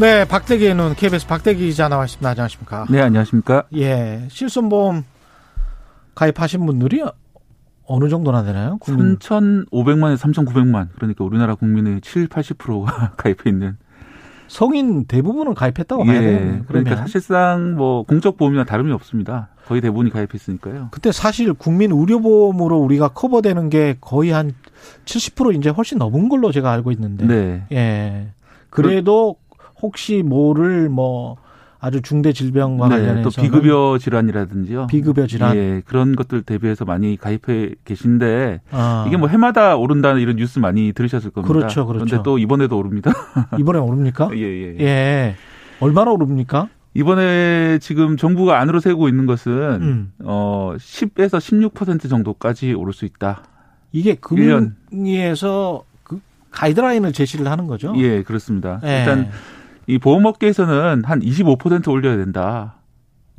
네, 박대기의 눈 KBS 박대기 기자 나와 있습니다. 안녕하십니까? 네, 안녕하십니까? 예, 실손보험 가입하신 분들이 어느 정도나 되나요? 국민 3,500만에서 3,900만. 그러니까 우리나라 국민의 7, 80%가 가입해 있는. 성인 대부분은 가입했다고 봐야. 예. 그러면. 그러니까 사실상 뭐 공적 보험이나 다름이 없습니다. 거의 대부분이 가입했으니까요. 그때 사실 국민 의료보험으로 우리가 커버되는 게 거의 한 70% 이제 훨씬 넘은 걸로 제가 알고 있는데. 네. 예. 그래도 혹시 모를 뭐 아주 중대 질병과 네, 관련해서 또 비급여 질환이라든지요. 비급여 질환. 예, 그런 것들 대비해서 많이 가입해 계신데 아, 이게 뭐 해마다 오른다는 이런 뉴스 많이 들으셨을 겁니다. 그렇죠, 그렇죠. 런데 또 이번에도 오릅니다. 이번에 오릅니까? 예, 예. 예. 얼마나 오릅니까? 이번에 지금 정부가 안으로 세우고 있는 것은 음. 어 10에서 16% 정도까지 오를 수 있다. 이게. 금융위에서 그 가이드라인을 제시를 하는 거죠. 예, 그렇습니다. 예. 일단 이 보험업계에서는 한 25% 올려야 된다.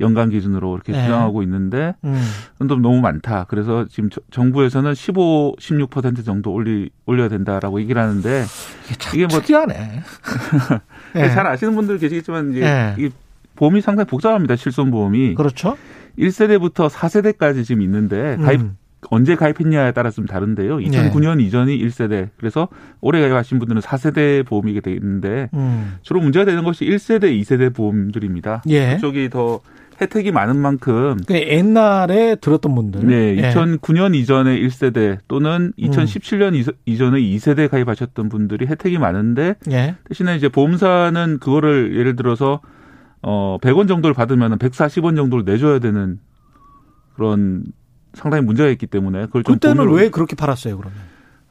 연간 기준으로 이렇게 예. 주장하고 있는데 음. 좀 너무 많다. 그래서 지금 저- 정부에서는 15, 16% 정도 올리 올려야 된다라고 얘기를 하는데 이게 참 이게 뭐- 특이하네. 예. 잘 아시는 분들 계시겠지만 이제 예. 이 보험이 상당히 복잡합니다. 실손 보험이 그렇죠. 1세대부터 4세대까지 지금 있는데 가입 음. 언제 가입했냐에 따라 좀 다른데요. 2009년 이전이 1세대. 그래서 올해 가입하신 분들은 4세대 보험이게 돼 있는데 음. 주로 문제가 되는 것이 1세대, 2세대 보험들입니다. 예. 그쪽이 더 혜택이 많은 만큼 그 옛날에 들었던 분들. 네, 예. 2009년 이전의 1세대 또는 2017년 이 이전의 2세대 가입하셨던 분들이 혜택이 많은데 예. 대신에 이제 보험사는 그거를 예를 들어서 어 100원 정도를 받으면 140원 정도를 내줘야 되는 그런 상당히 문제가 있기 때문에 그걸 좀 그때는 보험료로- 왜 그렇게 팔았어요, 그러면?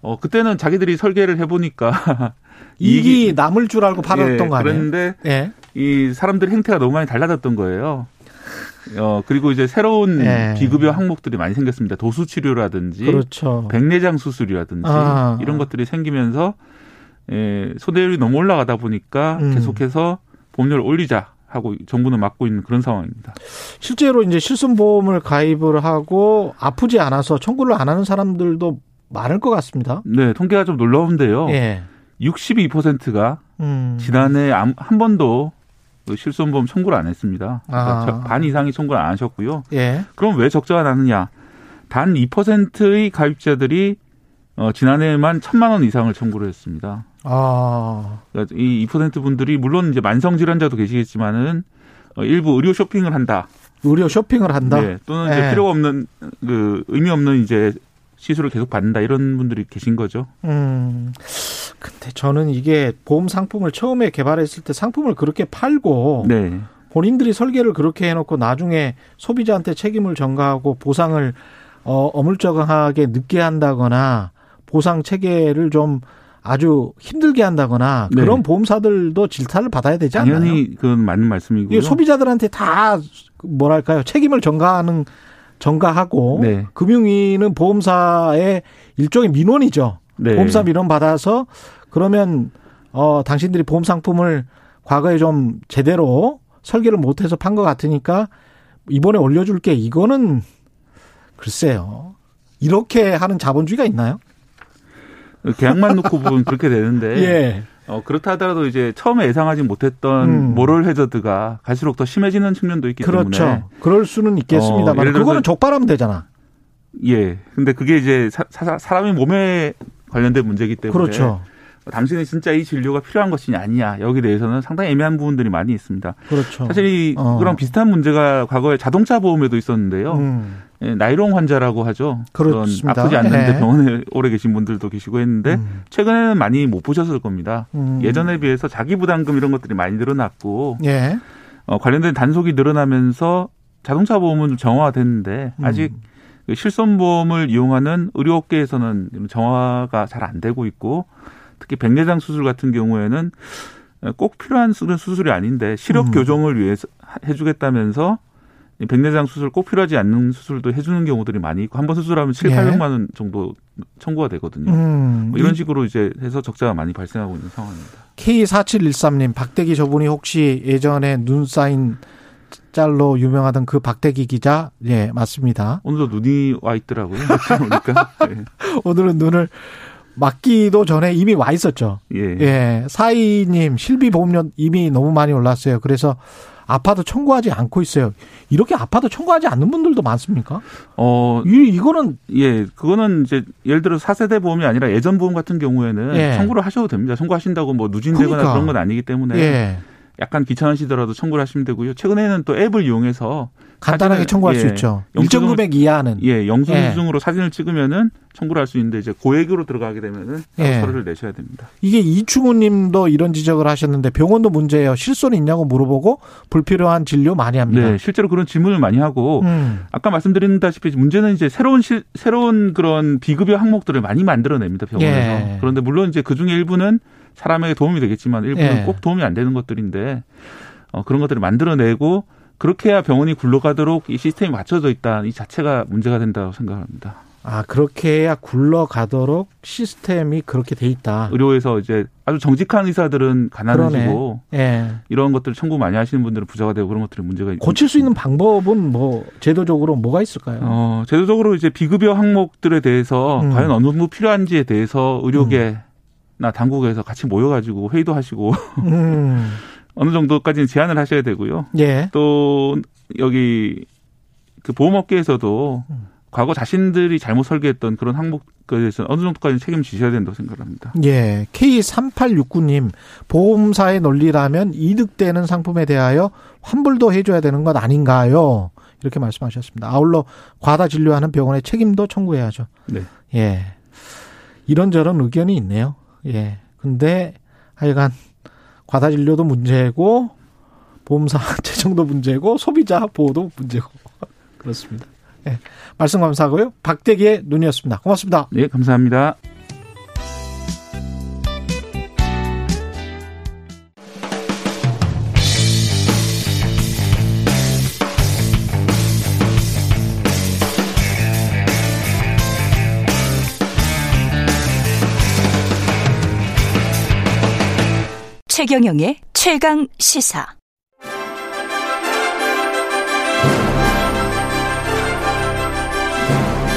어 그때는 자기들이 설계를 해보니까 이익이 남을 줄 알고 팔았던 예, 거 아니에요? 그런데 예. 이 사람들 행태가 너무 많이 달라졌던 거예요. 어 그리고 이제 새로운 예. 비급여 항목들이 많이 생겼습니다. 도수 치료라든지 그렇죠. 백내장 수술이라든지 아. 이런 것들이 생기면서 예, 소대율이 너무 올라가다 보니까 음. 계속해서 보험료를 올리자 하고 정부는 막고 있는 그런 상황입니다. 실제로 이제 실손보험을 가입을 하고 아프지 않아서 청구를 안 하는 사람들도 많을 것 같습니다. 네, 통계가 좀 놀라운데요. 예. 62%가 음. 지난해 암- 한 번도 그 실손보험 청구를 안 했습니다. 그러니까 아. 저- 반 이상이 청구를 안 하셨고요. 예. 그럼 왜 적자가 나느냐? 단 2%의 가입자들이 어, 지난해에만 천만 원 이상을 청구를 했습니다. 아. 그러니까 이 2% 분들이 물론 이제 만성 질환자도 계시겠지만은 어, 일부 의료 쇼핑을 한다. 의료 쇼핑을 한다. 네, 또는 이제 예. 필요가 없는 그 의미 없는 이제 시술을 계속 받는다 이런 분들이 계신 거죠. 음. 근데 저는 이게 보험 상품을 처음에 개발했을 때 상품을 그렇게 팔고 네. 본인들이 설계를 그렇게 해놓고 나중에 소비자한테 책임을 전가하고 보상을 어, 어물쩍하게 늦게 한다거나 보상 체계를 좀 아주 힘들게 한다거나 네. 그런 보험사들도 질타를 받아야 되지 않나요? 당연히 그건 맞는 말씀이고요. 소비자들한테 다 뭐랄까요 책임을 전가하는 전가하고 네. 금융위는 보험사의 일종의 민원이죠. 네. 보험사 민원 받아서 그러면 어 당신들이 보험 상품을 과거에 좀 제대로 설계를 못해서 판 것 같으니까 이번에 올려줄게 이거는 글쎄요 이렇게 하는 자본주의가 있나요? 계약만 놓고 보면 그렇게 되는데 예. 어, 그렇다 하더라도 이제 처음에 예상하지 못했던 음. 모럴 해저드가 갈수록 더 심해지는 측면도 있기 때문에 그렇죠. 그럴 수는 어, 있겠습니다만 들어서- 그거는 족발하면 되잖아. 예. 근데 그게 이제 사, 사, 사람의 몸에 관련된 문제이기 때문에 그렇죠. 당신이 진짜 이 진료가 필요한 것이냐 아니냐 여기 대해서는 상당히 애매한 부분들이 많이 있습니다. 그렇죠. 사실 이 어. 그런 비슷한 문제가 과거에 자동차 보험에도 있었는데요. 음. 예, 나이롱 환자라고 하죠. 그렇습니다. 그런 아프지 않는데 예. 병원에 오래 계신 분들도 계시고 했는데 음. 최근에는 많이 못 보셨을 겁니다. 음. 예전에 비해서 자기 부담금 이런 것들이 많이 늘어났고 예. 어, 관련된 단속이 늘어나면서 자동차 보험은 좀 정화됐는데 음. 아직 그 실손보험을 이용하는 의료업계에서는 정화가 잘 안 되고 있고 특히 백내장 수술 같은 경우에는 꼭 필요한 수- 수술이 아닌데 시력 음. 교정을 위해서 해주겠다면서 이 백내장 수술 꼭 필요하지 않는 수술도 해주는 경우들이 많이 있고 한 번 수술하면 7, 예. 800만 원 정도 청구가 되거든요. 음. 뭐 이런 식으로 이제 해서 적자가 많이 발생하고 있는 상황입니다. K4713님, 박대기 저분이 혹시 예전에 눈 쌓인 짤로 유명하던 그 박대기 기자? 예, 맞습니다. 오늘도 눈이 와 있더라고요. 보니까 예. 오늘은 눈을 맞기도 전에 이미 와 있었죠. 예. 예. 사이님, 실비 보험료 이미 너무 많이 올랐어요. 그래서 아파도 청구하지 않고 있어요. 이렇게 아파도 청구하지 않는 분들도 많습니까? 어, 이, 이거는, 예, 그거는 이제 예를 들어 4세대 보험이 아니라 예전 보험 같은 경우에는 예. 청구를 하셔도 됩니다. 청구하신다고 뭐 누진되거나 그러니까. 그런 건 아니기 때문에 예. 약간 귀찮으시더라도 청구를 하시면 되고요. 최근에는 또 앱을 이용해서 간단하게 청구할 수 예, 있죠. 일정 영수증을- 금액 이하는. 예, 예. 영수증으로 사진을 찍으면은 청구를 할 수 있는데 이제 고액으로 들어가게 되면은 예. 서류를 내셔야 됩니다. 이게 이충우 님도 이런 지적을 하셨는데 병원도 문제예요. 실손 있냐고 물어보고 불필요한 진료 많이 합니다. 네, 실제로 그런 질문을 많이 하고 음. 아까 말씀드린다시피 문제는 이제 새로운 실, 새로운 그런 비급여 항목들을 많이 만들어냅니다 병원에서. 예. 그런데 물론 이제 그 중에 일부는 사람에게 도움이 되겠지만 일부는 예. 꼭 도움이 안 되는 것들인데 어, 그런 것들을 만들어내고 그렇게 해야 병원이 굴러가도록 이 시스템이 맞춰져 있다 이 자체가 문제가 된다고 생각합니다. 아, 그렇게 해야 굴러가도록 시스템이 그렇게 돼 있다. 의료에서 이제 아주 정직한 의사들은 가난해지고 예. 이런 것들 청구 많이 하시는 분들은 부자가 되고 그런 것들이 문제가 있- 고칠 수 있는 방법은 뭐 제도적으로 뭐가 있을까요? 어, 제도적으로 이제 비급여 항목들에 대해서 음. 과연 어느 정도 필요한지에 대해서 의료계나 당국에서 같이 모여가지고 회의도 하시고 음. 어느 정도까지는 제안을 하셔야 되고요. 예. 또 여기 그 보험업계에서도 과거 자신들이 잘못 설계했던 그런 항목에 대해서 어느 정도까지 책임지셔야 된다고 생각합니다. 예. K3869님, 보험사의 논리라면 이득되는 상품에 대하여 환불도 해줘야 되는 것 아닌가요? 이렇게 말씀하셨습니다. 아울러 과다 진료하는 병원의 책임도 청구해야죠. 네. 예. 이런저런 의견이 있네요. 예. 근데 하여간 과다 진료도 문제고 보험사 재정도 문제고 소비자 보호도 문제고 그렇습니다. 예. 말씀 감사하고요. 박대기의 눈이었습니다. 고맙습니다. 네, 감사합니다. 최경영의 최강 시사.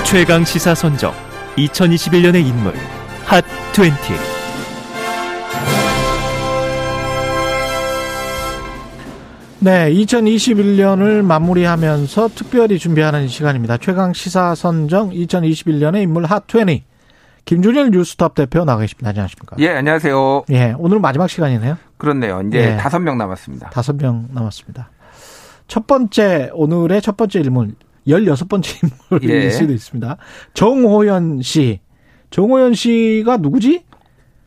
최강 시사 선정 2021년의 인물 핫 20. 네, 2021년을 마무리하면서 특별히 준비하는 시간입니다. 최강 시사 선정 2021년의 인물 핫 20. 김준일 뉴스톱 대표 나가 계십니다. 안녕하십니까? 예, 안녕하세요. 예, 오늘 마지막 시간이네요. 그렇네요. 이제 예. 다섯 명 남았습니다. 다섯 명 남았습니다. 첫 번째, 오늘의 첫 번째 인물, 16번째 인물일 예. 수도 있습니다. 정호연 씨. 정호연 씨가 누구지?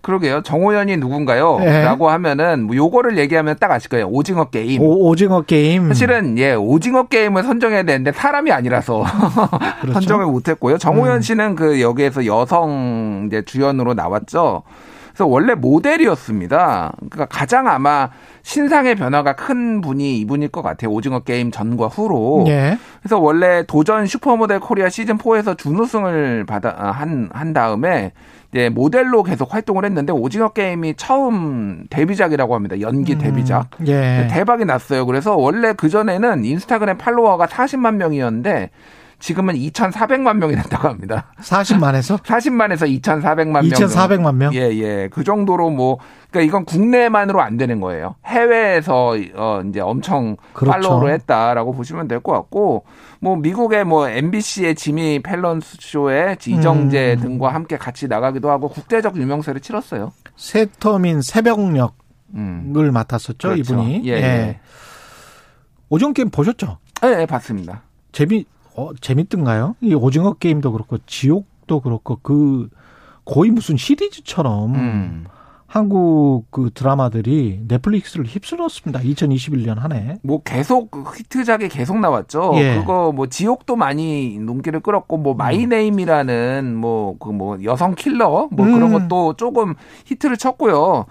그러게요. 정호연이 누군가요? 예. 라고 하면은 뭐 요거를 얘기하면 딱 아실 거예요. 오징어 게임. 오, 오징어 게임. 사실은 예 오징어 게임을 선정해야 되는데 사람이 아니라서 그렇죠. 선정을 못 했고요. 정호연 음. 씨는 그 여기에서 여성 이제 주연으로 나왔죠. 그래서 원래 모델이었습니다. 그러니까 가장 아마 신상의 변화가 큰 분이 이분일 것 같아요. 오징어 게임 전과 후로. 예. 그래서 원래 도전 슈퍼모델 코리아 시즌 4에서 준우승을 받아 아, 한, 한 다음에 이제 모델로 계속 활동을 했는데 오징어 게임이 처음 데뷔작이라고 합니다. 연기 데뷔작. 예. 대박이 났어요. 그래서 원래 그 전에는 인스타그램 팔로워가 40만 명이었는데 지금은 2,400만 명이 됐다고 합니다. 40만에서? 40만에서 2,400만 명. 2,400만 명? 예, 예. 그 정도로 뭐, 그러니까 이건 국내만으로 안 되는 거예요. 해외에서, 어, 이제 엄청 그렇죠. 팔로우를 했다라고 보시면 될 것 같고, 뭐, 미국의 뭐, MBC의 지미 펠런 쇼에 이정재 음. 등과 함께 같이 나가기도 하고, 국제적 유명세를 치렀어요. 새터민 새벽녘을 음. 맡았었죠, 그렇죠. 이분이. 예, 예. 오징어 게임 보셨죠? 예, 예, 봤습니다. 재미 어, 재밌던가요? 이 오징어 게임도 그렇고 지옥도 그렇고 그 거의 무슨 시리즈처럼 음. 한국 그 드라마들이 넷플릭스를 휩쓸었습니다. 2021년 한 해. 뭐 계속 히트작이 계속 나왔죠. 예. 그거 뭐 지옥도 많이 눈길을 끌었고 뭐 마이네임이라는 뭐 그뭐 여성 킬러 뭐 그런 음. 것도 조금 히트를 쳤고요.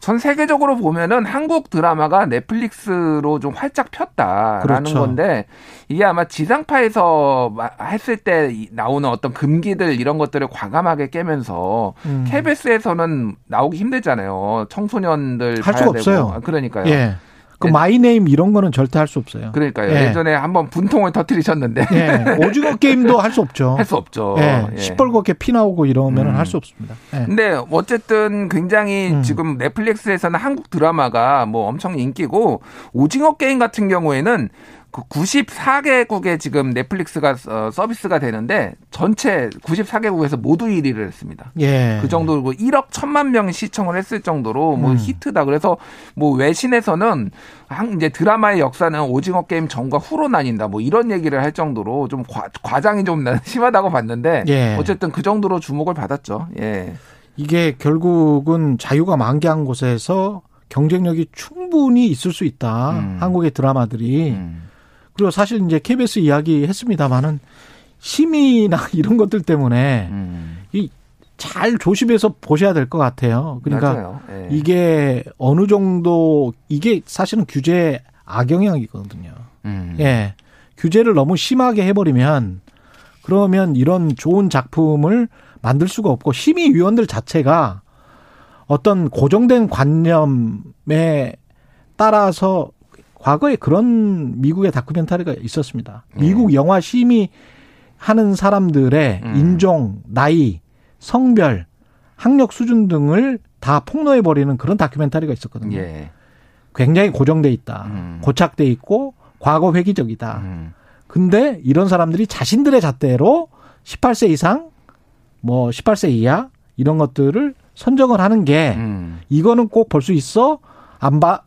전 세계적으로 보면은 한국 드라마가 넷플릭스로 좀 활짝 폈다라는 그렇죠. 건데 이게 아마 지상파에서 마- 했을 때 이- 나오는 어떤 금기들 이런 것들을 과감하게 깨면서 음. KBS에서는 나오기 힘들잖아요. 청소년들 할 봐야 수가 되고. 없어요. 아, 그러니까요. 예. 그 예. 마이네임 이런 거는 절대 할 수 없어요. 그러니까요. 예. 예. 전에 한번 분통을 터뜨리셨는데 예. 오징어 게임도 할 수 없죠. 할 수 없죠. 예. 예. 시뻘겋게 피 나오고 이러면 음. 할수 없습니다. 예. 근데 어쨌든 굉장히 음. 지금 넷플릭스에서는 한국 드라마가 뭐 엄청 인기고 오징어 게임 같은 경우에는 그 94개국에 지금 넷플릭스가 어, 서비스가 되는데 전체 94개국에서 모두 1위를 했습니다. 예. 그 정도로 1억 1천만 명이 시청을 했을 정도로 뭐 음. 히트다. 그래서 뭐 외신에서는 한 이제 드라마의 역사는 오징어 게임 전과 후로 나뉜다. 뭐 이런 얘기를 할 정도로 좀 과, 과장이 좀 나- 심하다고 봤는데 예. 어쨌든 그 정도로 주목을 받았죠. 예. 이게 결국은 자유가 만개한 곳에서 경쟁력이 충분히 있을 수 있다. 음. 한국의 드라마들이. 음. 그리고 사실 이제 KBS 이야기 했습니다만은 심의나 이런 것들 때문에 음. 이잘 조심해서 보셔야 될 것 같아요. 그러니까. 예. 이게 어느 정도 이게 사실은 규제 악영향이거든요. 음. 예. 규제를 너무 심하게 해버리면 그러면 이런 좋은 작품을 만들 수가 없고 심의위원들 자체가 어떤 고정된 관념에 따라서 과거에 그런 미국의 다큐멘터리가 있었습니다. 미국 영화 심의 하는 사람들의 음. 인종, 나이, 성별, 학력 수준 등을 다 폭로해 버리는 그런 다큐멘터리가 있었거든요. 예. 굉장히 고정돼 있다. 음. 고착돼 있고 과거 회기적이다. 음. 근데 이런 사람들이 자신들의 잣대로 18세 이상, 뭐 18세 이하 이런 것들을 선정을 하는 게 음. 이거는 꼭 볼 수 있어 안 봐, 안,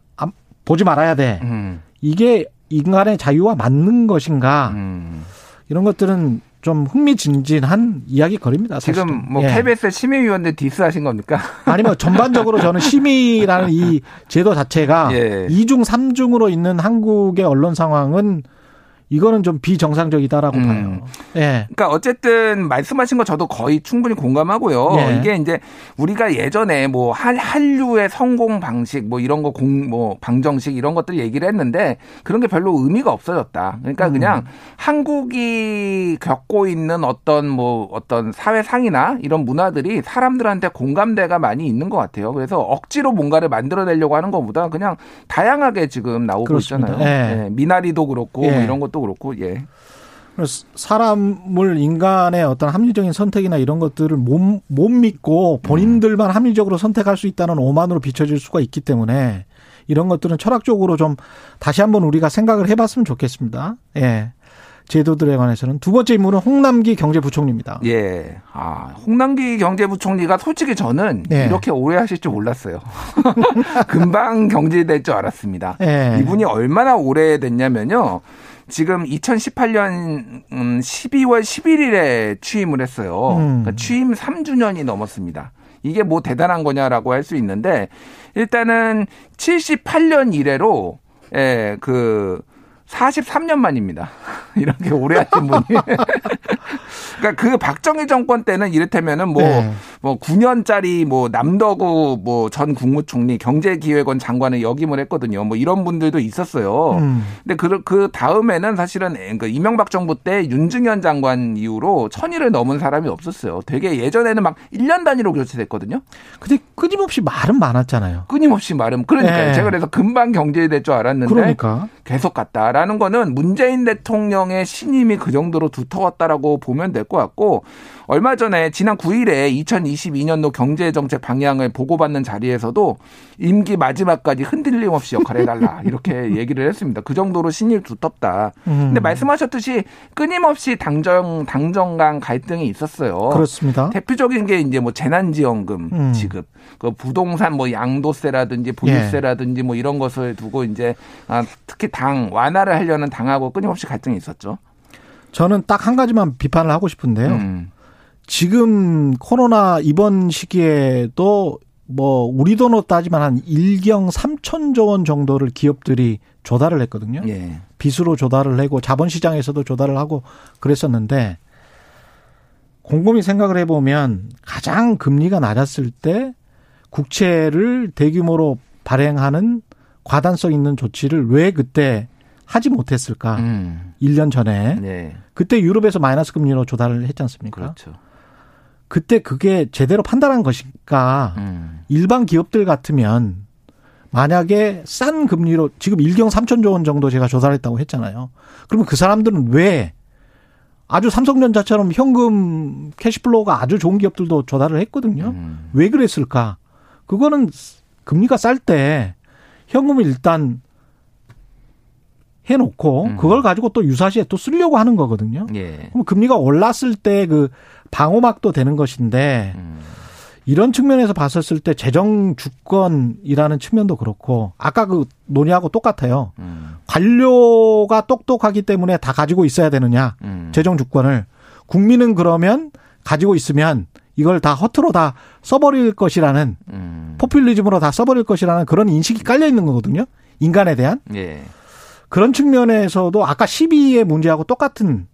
보지 말아야 돼. 음. 이게 인간의 자유와 맞는 것인가 음. 이런 것들은 좀 흥미진진한 이야기거리입니다. 사실은. 지금 뭐 예. KBS 심의위원들 디스하신 겁니까? 아니 뭐 전반적으로 저는 심의라는 이 제도 자체가 예. 이중삼중으로 있는 한국의 언론 상황은 이거는 좀 비정상적이다라고 음. 봐요. 예. 그러니까 어쨌든 말씀하신 거 저도 거의 충분히 공감하고요. 예. 이게 이제 우리가 예전에 뭐 한, 한류의 성공 방식 뭐 이런 거 공 뭐 방정식 이런 것들 얘기를 했는데 그런 게 별로 의미가 없어졌다. 그러니까 음. 그냥 한국이 겪고 있는 어떤 뭐 어떤 사회상이나 이런 문화들이 사람들한테 공감대가 많이 있는 것 같아요. 그래서 억지로 뭔가를 만들어내려고 하는 것보다 그냥 다양하게 지금 나오고 그렇습니다. 있잖아요. 예. 예, 미나리도 그렇고 예. 뭐 이런 것도 그렇고 예. 사람을 인간의 어떤 합리적인 선택이나 이런 것들을 못, 못 믿고 본인들만 합리적으로 선택할 수 있다는 오만으로 비춰질 수가 있기 때문에 이런 것들은 철학적으로 좀 다시 한번 우리가 생각을 해봤으면 좋겠습니다. 예. 제도들에 관해서는 두 번째 인물은 홍남기 경제부총리입니다. 예. 아, 홍남기 경제부총리가 솔직히 저는 예. 이렇게 오래 하실 줄 몰랐어요. 금방 경질될 줄 알았습니다. 예. 이분이 얼마나 오래 됐냐면요. 지금 2018년 12월 11일에 취임을 했어요. 음. 그러니까 취임 3주년이 넘었습니다. 이게 뭐 대단한 거냐라고 할 수 있는데 일단은 78년 이래로 예, 그 43년 만입니다. 이렇게 오래 하신 분이. 그러니까 그 박정희 정권 때는 이를테면은 뭐, 네. 뭐 9년짜리 뭐 남덕우 뭐 전 국무총리 경제기획원 장관을 역임을 했거든요. 뭐 이런 분들도 있었어요. 음. 근데 그, 그 다음에는 사실은 그 이명박 정부 때 윤증현 장관 이후로 천일을 넘은 사람이 없었어요. 되게 예전에는 막 1년 단위로 교체됐거든요. 근데 끊임없이 말은 많았잖아요. 끊임없이 말은 그러니까 네. 제가 그래서 금방 경제될 줄 알았는데 그러니까. 계속 갔다 라는 거는 문재인 대통령의 신임이 그 정도로 두터웠다라고 보면 될 것 같고 얼마 전에 지난 9일에 2022년도 경제정책 방향을 보고받는 자리에서도 임기 마지막까지 흔들림 없이 역할을 해달라 이렇게 얘기를 했습니다. 그 정도로 신임 두텁다. 음. 근데 말씀하셨듯이 끊임없이 당정 당정 간 갈등이 있었어요. 그렇습니다. 대표적인 게 이제 뭐 재난지원금 음. 지급, 그 부동산 뭐 양도세라든지 보유세라든지 뭐 이런 것을 두고 이제 아, 특히 당 완화를 하려는 당하고 끊임없이 갈등이 있었죠. 저는 딱 한 가지만 비판을 하고 싶은데요. 음. 지금 코로나 이번 시기에도 뭐 우리 돈으로 따지면 한 1경 3천조 원 정도를 기업들이 조달을 했거든요. 예. 빚으로 조달을 하고 자본시장에서도 조달을 하고 그랬었는데 곰곰이 생각을 해보면 가장 금리가 낮았을 때 국채를 대규모로 발행하는 과단성 있는 조치를 왜 그때 하지 못했을까? 음. 1년 전에. 네. 그때 유럽에서 마이너스 금리로 조달을 했지 않습니까? 그렇죠. 그때 그게 제대로 판단한 것일까? 음. 일반 기업들 같으면 만약에 싼 금리로 지금 1경 3천조 원 정도 제가 조달했다고 했잖아요. 그러면 그 사람들은 왜 아주 삼성전자처럼 현금 캐시플로우가 아주 좋은 기업들도 조달을 했거든요. 음. 왜 그랬을까? 그거는 금리가 쌀 때 현금을 일단 해놓고 음. 그걸 가지고 또 유사시에 또 쓰려고 하는 거거든요. 예. 그럼 금리가 올랐을 때 그 방어막도 되는 것인데 음. 이런 측면에서 봤었을 때 재정 주권이라는 측면도 그렇고 아까 그 논의하고 똑같아요. 음. 관료가 똑똑하기 때문에 다 가지고 있어야 되느냐 음. 재정 주권을 국민은 그러면 가지고 있으면 이걸 다 허투루 다 써버릴 것이라는 음. 포퓰리즘으로 다 써버릴 것이라는 그런 인식이 깔려 있는 거거든요. 인간에 대한 예. 그런 측면에서도 아까 12의 문제하고 똑같은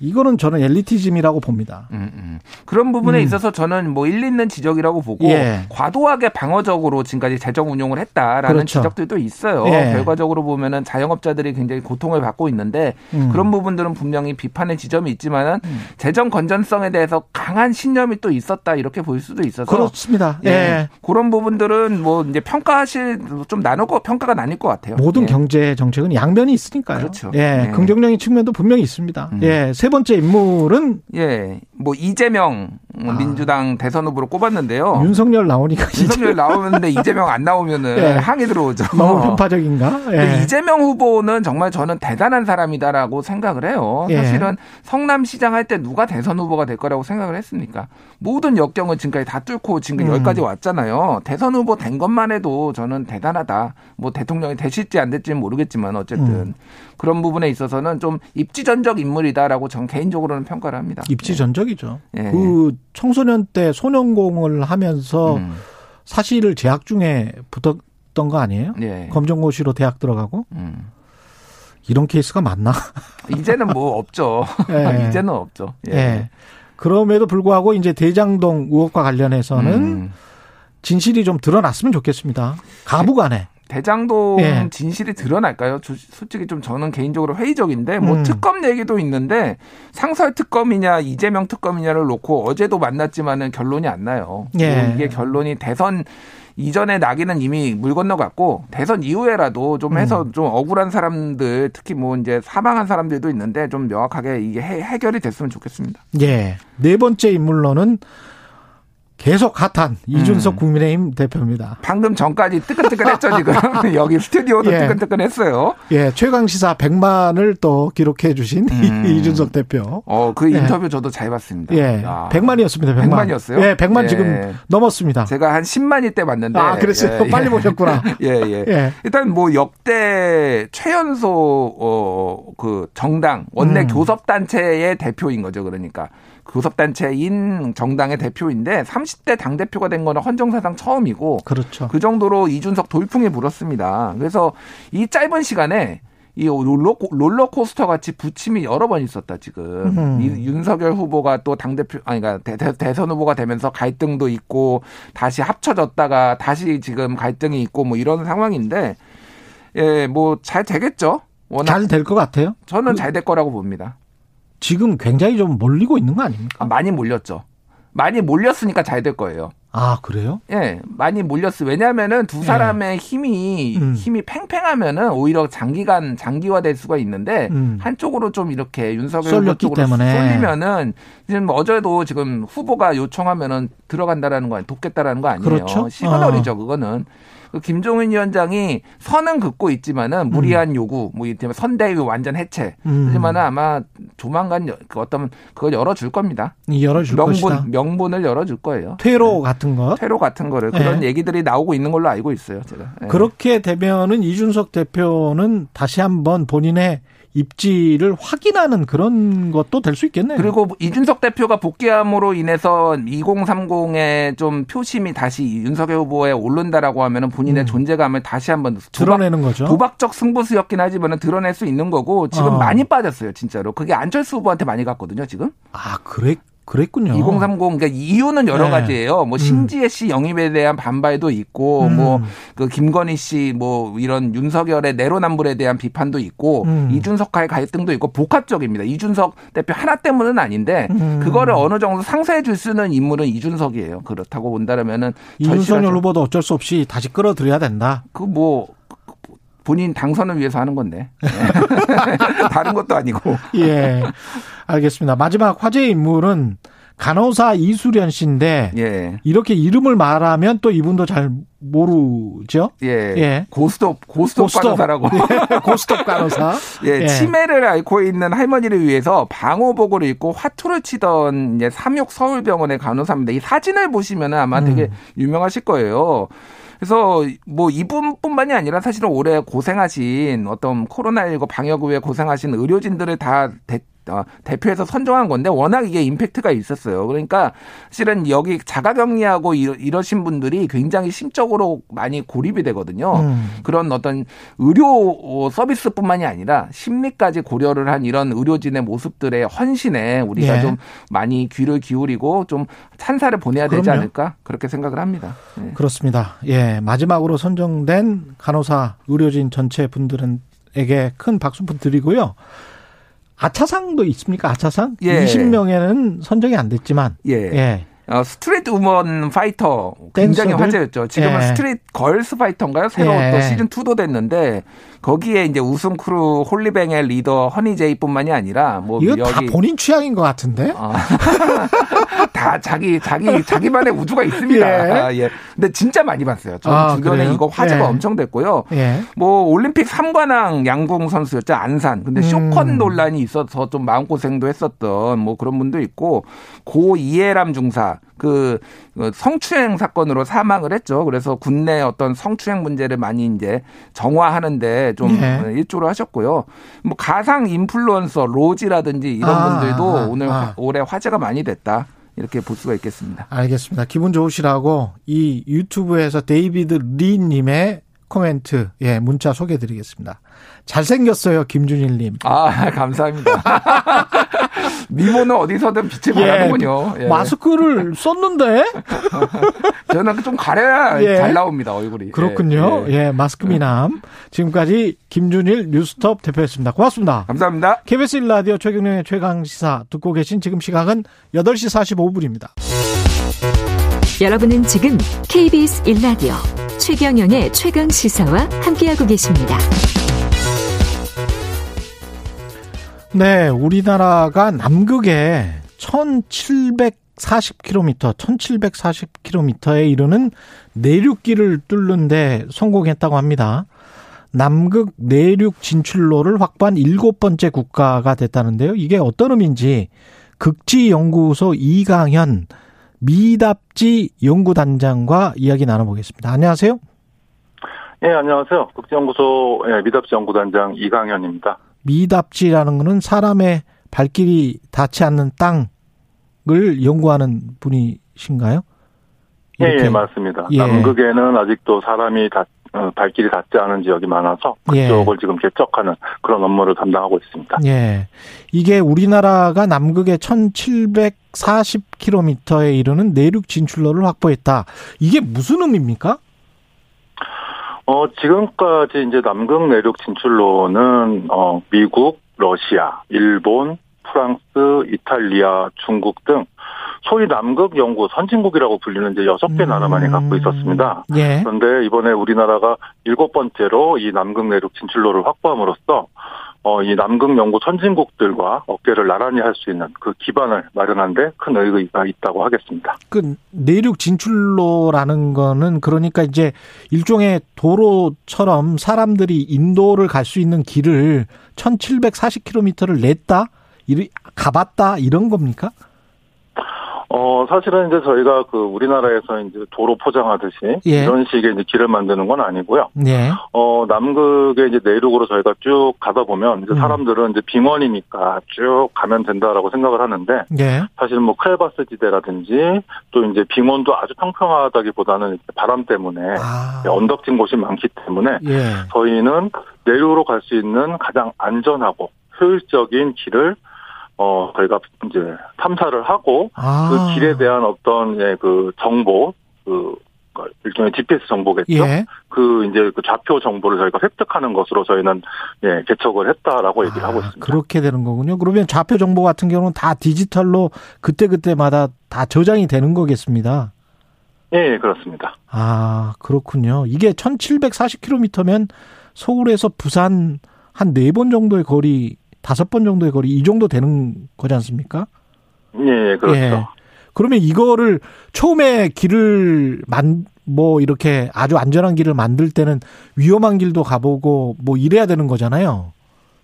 이거는 저는 엘리티즘이라고 봅니다. 음, 음. 그런 부분에 음. 있어서 저는 뭐 일리 있는 지적이라고 보고 예. 과도하게 방어적으로 지금까지 재정 운용을 했다라는 그렇죠. 지적들도 있어요. 예. 결과적으로 보면은 자영업자들이 굉장히 고통을 받고 있는데 음. 그런 부분들은 분명히 비판의 지점이 있지만은 재정 건전성에 대해서 강한 신념이 또 있었다 이렇게 볼 수도 있어서 그렇습니다. 예. 예. 그런 부분들은 뭐 이제 평가하실 좀거 평가가 나뉠 것 같아요. 모든 예. 경제 정책은 양면이 있으니까요. 그렇죠. 예, 예. 긍정적인 측면도 분명히 있습니다. 음. 예, 세 번째 인물은 예, 뭐 이재명 음, 민주당 대선 후보로 꼽았는데요. 윤석열 나오니까 윤석열 나오는데 이재명 안 나오면은 예. 항의 들어오죠. 너무 편파적인가? 예. 이재명 후보는 정말 저는 대단한 사람이다라고 생각을 해요. 예. 사실은 성남시장 할 때 누가 대선 후보가 될 거라고 생각을 했습니까? 모든 역경을 지금까지 다 뚫고 지금 음. 여기까지 왔잖아요. 대선 후보 된 것만 해도 저는 대단하다. 뭐 대통령이 되실지 안 될지는 모르겠지만 어쨌든 음. 그런 부분에 있어서는 좀 입지전적 인물이다라고 전 개인적으로는 평가를 합니다. 입지전적이죠. 예. 그 청소년 때 소년공을 하면서 음. 사실을 재학 중에 붙었던 거 아니에요? 예. 검정고시로 대학 들어가고 음. 이런 케이스가 많나? 이제는 뭐 없죠. 예. 이제는 없죠. 예. 그럼에도 불구하고 이제 대장동 의혹과 관련해서는 음. 진실이 좀 드러났으면 좋겠습니다. 가부간에. 대장동 예. 진실이 드러날까요? 저- 솔직히 좀 저는 개인적으로 회의적인데 뭐 음. 특검 얘기도 있는데 상설 특검이냐 이재명 특검이냐를 놓고 어제도 만났지만은 결론이 안 나요. 예. 뭐 이게 결론이 대선 이전에 나기는 이미 물 건너갔고 대선 이후에라도 좀 해서 음. 좀 억울한 사람들 특히 뭐 이제 사망한 사람들도 있는데 좀 명확하게 이게 해, 해결이 됐으면 좋겠습니다. 예. 네 번째 인물로는 계속 핫한 이준석 음. 국민의힘 대표입니다. 방금 전까지 뜨끈뜨끈했죠 지금 여기 스튜디오도 예. 뜨끈뜨끈했어요. 예, 최강 시사 100만을 또 기록해 주신 음. 이준석 대표. 어, 그 예. 인터뷰 저도 잘 봤습니다. 예. 야. 100만이었습니다. 100만. 100만 이었어요? 예, 100만 예. 지금 넘었습니다. 제가 한 10만일 때 봤는데. 아, 그랬어요? 빨리 보셨구나. 예, 예. 예. 일단 뭐 역대 최연소, 어, 그 정당, 원내 음. 교섭 단체의 대표인 거죠. 그러니까. 교섭단체인 정당의 대표인데 30대 당대표가 된 거는 헌정사상 처음이고 그렇죠. 그 정도로 이준석 돌풍이 불었습니다. 그래서 이 짧은 시간에 이 롤러, 롤러코스터 같이 부침이 여러 번 있었다, 지금. 음. 이 윤석열 후보가 또 당대표, 아니, 그러니까 대, 대, 선 후보가 되면서 갈등도 있고, 다시 합쳐졌다가 다시 지금 갈등이 있고, 뭐 이런 상황인데, 예, 뭐 잘 되겠죠? 워낙. 잘 될 것 같아요. 저는 그- 잘될 거라고 봅니다. 지금 굉장히 좀 몰리고 있는 거 아닙니까? 아, 많이 몰렸죠. 많이 몰렸으니까 잘 될 거예요. 아, 그래요? 예, 많이 몰렸어요. 왜냐하면은 두 사람의 힘이 음. 힘이 팽팽하면은 오히려 장기간 장기화될 수가 있는데 음. 한쪽으로 좀 이렇게 윤석열 쪽으로 때문에. 쏠리면은 지금 어제도 지금 후보가 요청하면은 들어간다라는 거 아니, 돕겠다라는 거 아니에요. 그렇죠. 시그널이죠, 그거는. 그 김종인 위원장이 선은 긋고 있지만은 무리한 요구, 뭐 이를테면 선대위 완전 해체. 음. 하지만은 아마 조만간 여- 그 어떤 그걸 열어줄 겁니다. 열어줄 명분 것이다. 명분을 열어줄 거예요. 퇴로 같은 것. 퇴로 같은 거를 예. 그런 얘기들이 나오고 있는 걸로 알고 있어요. 제가. 예. 그렇게 되면은 이준석 대표는 다시 한번 본인의 입지를 확인하는 그런 것도 될 수 있겠네요. 그리고 이준석 대표가 복귀함으로 인해서 2030의 좀 표심이 다시 윤석열 후보에 오른다라고 하면은 본인의 음. 존재감을 다시 한번 드러내는 거죠. 도박적 승부수였긴 하지만은 드러낼 수 있는 거고 지금 어. 많이 빠졌어요, 진짜로. 그게 안철수 후보한테 많이 갔거든요, 지금. 아, 그래, 그랬군요. 2030 그러니까 이유는 여러 네. 가지예요. 뭐 신지혜 씨 영입에 대한 반발도 있고 음. 뭐그 김건희 씨 뭐 이런 윤석열의 내로남불에 대한 비판도 있고 음. 이준석과의 갈등도 있고 복합적입니다. 이준석 대표 하나 때문은 아닌데 음. 그거를 어느 정도 상쇄해 줄수 있는 인물은 이준석이에요. 그렇다고 본다면은 이준석열 후보도 어쩔 수 없이 다시 끌어들여야 된다. 그뭐 본인 당선을 위해서 하는 건데 네. 다른 것도 아니고 예. 알겠습니다. 마지막 화제 인물은 간호사 이수련 씨인데 예. 이렇게 이름을 말하면 또 이분도 잘 모르죠? 예. 예. 고스톱 고스톱 간호사라고 예. 고스톱 간호사. 예, 예. 치매를 앓고 있는 할머니를 위해서 방호복을 입고 화투를 치던 이제 삼육 서울병원의 간호사입니다. 이 사진을 보시면 아마 음. 되게 유명하실 거예요. 그래서 뭐 이분뿐만이 아니라 사실은 올해 고생하신 어떤 코로나19 방역 후에 고생하신 의료진들을 다 대, 어, 대표해서 선정한 건데 워낙 이게 임팩트가 있었어요. 그러니까 실은 여기 자가격리하고 이러, 이러신 분들이 굉장히 심적으로 많이 고립이 되거든요. 음. 그런 어떤 의료 서비스뿐만이 아니라 심리까지 고려를 한 이런 의료진의 모습들의 헌신에 우리가 예. 좀 많이 귀를 기울이고 좀 찬사를 보내야 되지 그럼요. 않을까 그렇게 생각을 합니다. 예. 그렇습니다. 예. 마지막으로 선정된 간호사 의료진 전체 분들에게 큰 박수품 드리고요. 아차상도 있습니까? 아차상? 예. 20명에는 선정이 안 됐지만 예. 예. 어, 스트리트 우먼 파이터 굉장히 댄서들? 화제였죠. 지금은 예. 스트리트 걸스 파이터인가요? 새로 예. 또 시즌 2도 됐는데 거기에 이제 우승 크루 홀리뱅의 리더 허니제이뿐만이 아니라 뭐 이거 다 여기 본인 취향인 것 같은데? 어. 다 자기 자기 자기만의 우주가 있습니다. 예. 아, 예. 근데 진짜 많이 봤어요. 저 아, 주변에 그래요? 이거 화제가 예. 엄청 됐고요. 예. 뭐 올림픽 3관왕 양궁 선수였죠 안산. 근데 음. 쇼컨 논란이 있어서 좀 마음고생도 했었던 뭐 그런 분도 있고 고 이예람 중사 그 성추행 사건으로 사망을 했죠. 그래서 국내 어떤 성추행 문제를 많이 이제 정화하는데 좀 예. 일조를 하셨고요. 뭐 가상 인플루언서 로지라든지 이런 아, 분들도 아, 오늘 아. 화- 올해 화제가 많이 됐다. 이렇게 볼 수가 있겠습니다. 알겠습니다. 기분 좋으시라고 이 유튜브에서 데이비드 리 님의 코멘트, 예, 문자 소개해 드리겠습니다. 잘생겼어요, 김준일님. 아, 감사합니다. 미모는 어디서든 빛을 발하는군요. 예. 마스크를 썼는데? 저는 좀 가려야 예. 잘 나옵니다, 얼굴이. 그렇군요. 예, 예, 예. 마스크 미남. 지금까지 김준일 뉴스톱 대표였습니다. 고맙습니다. 감사합니다. KBS 1라디오 최경련의 최강시사 듣고 계신 지금 시각은 8시 45분입니다. 여러분은 지금 KBS 1라디오 최경영의 최강 시사와 함께하고 계십니다. 네, 우리나라가 남극에 1740km, 1740km에 이르는 내륙길을 뚫는데 성공했다고 합니다. 남극 내륙 진출로를 확보한 일곱 번째 국가가 됐다는데요. 이게 어떤 의미인지 극지연구소 이강현 미답지 연구단장과 이야기 나눠보겠습니다. 안녕하세요. 예, 안녕하세요. 국제연구소 예, 미답지 연구단장 이강현입니다. 미답지라는 거는 사람의 발길이 닿지 않는 땅을 연구하는 분이신가요? 예. 예, 맞습니다. 예. 남극에는 아직도 사람이 닿, 어, 발길이 닿지 않은 지역이 많아서 예. 그쪽을 지금 개척하는 그런 업무를 담당하고 있습니다. 예. 이게 우리나라가 남극의 1740km에 이르는 내륙 진출로를 확보했다. 이게 무슨 의미입니까? 어, 지금까지 이제 남극 내륙 진출로는, 어, 미국, 러시아, 일본, 프랑스, 이탈리아, 중국 등 소위 남극 연구 선진국이라고 불리는 이제 여섯 개 나라만이 갖고 있었습니다. 예. 그런데 이번에 우리나라가 일곱 번째로 이 남극 내륙 진출로를 확보함으로써 어, 이 남극 연구 선진국들과 어깨를 나란히 할 수 있는 그 기반을 마련하는데 큰 의의가 있다고 하겠습니다. 그 내륙 진출로라는 거는 그러니까 이제 일종의 도로처럼 사람들이 인도를 갈 수 있는 길을 1740km를 냈다? 가봤다? 이런 겁니까? 어, 사실은 이제 저희가 그 우리나라에서 이제 도로 포장하듯이 예. 이런 식의 이제 길을 만드는 건 아니고요. 예. 어, 남극의 이제 내륙으로 저희가 쭉 가다 보면 이제 음. 사람들은 이제 빙원이니까 쭉 가면 된다라고 생각을 하는데 예. 사실 뭐 크레바스 지대라든지 또 이제 빙원도 아주 평평하다기보다는 바람 때문에 아. 언덕진 곳이 많기 때문에 예. 저희는 내륙으로 갈 수 있는 가장 안전하고 효율적인 길을 어 저희가 이제 탐사를 하고 아. 그 길에 대한 어떤 예, 그 정보 그 일종의 GPS 정보겠죠. 예. 그 이제 그 좌표 정보를 저희가 획득하는 것으로 저희는 예, 개척을 했다라고 얘기를 하고 있습니다. 그렇게 되는 거군요. 그러면 좌표 정보 같은 경우는 다 디지털로 그때 그때마다 다 저장이 되는 거겠습니다. 예, 예, 그렇습니다. 아, 그렇군요. 이게 1740km면 서울에서 부산 한 네 번 정도의 거리, 다섯 번 정도의 거리, 이 정도 되는 거지 않습니까? 예, 예, 그렇죠. 예. 그러면 이거를 처음에 길을 만, 뭐 이렇게 아주 안전한 길을 만들 때는 위험한 길도 가보고 뭐 이래야 되는 거잖아요.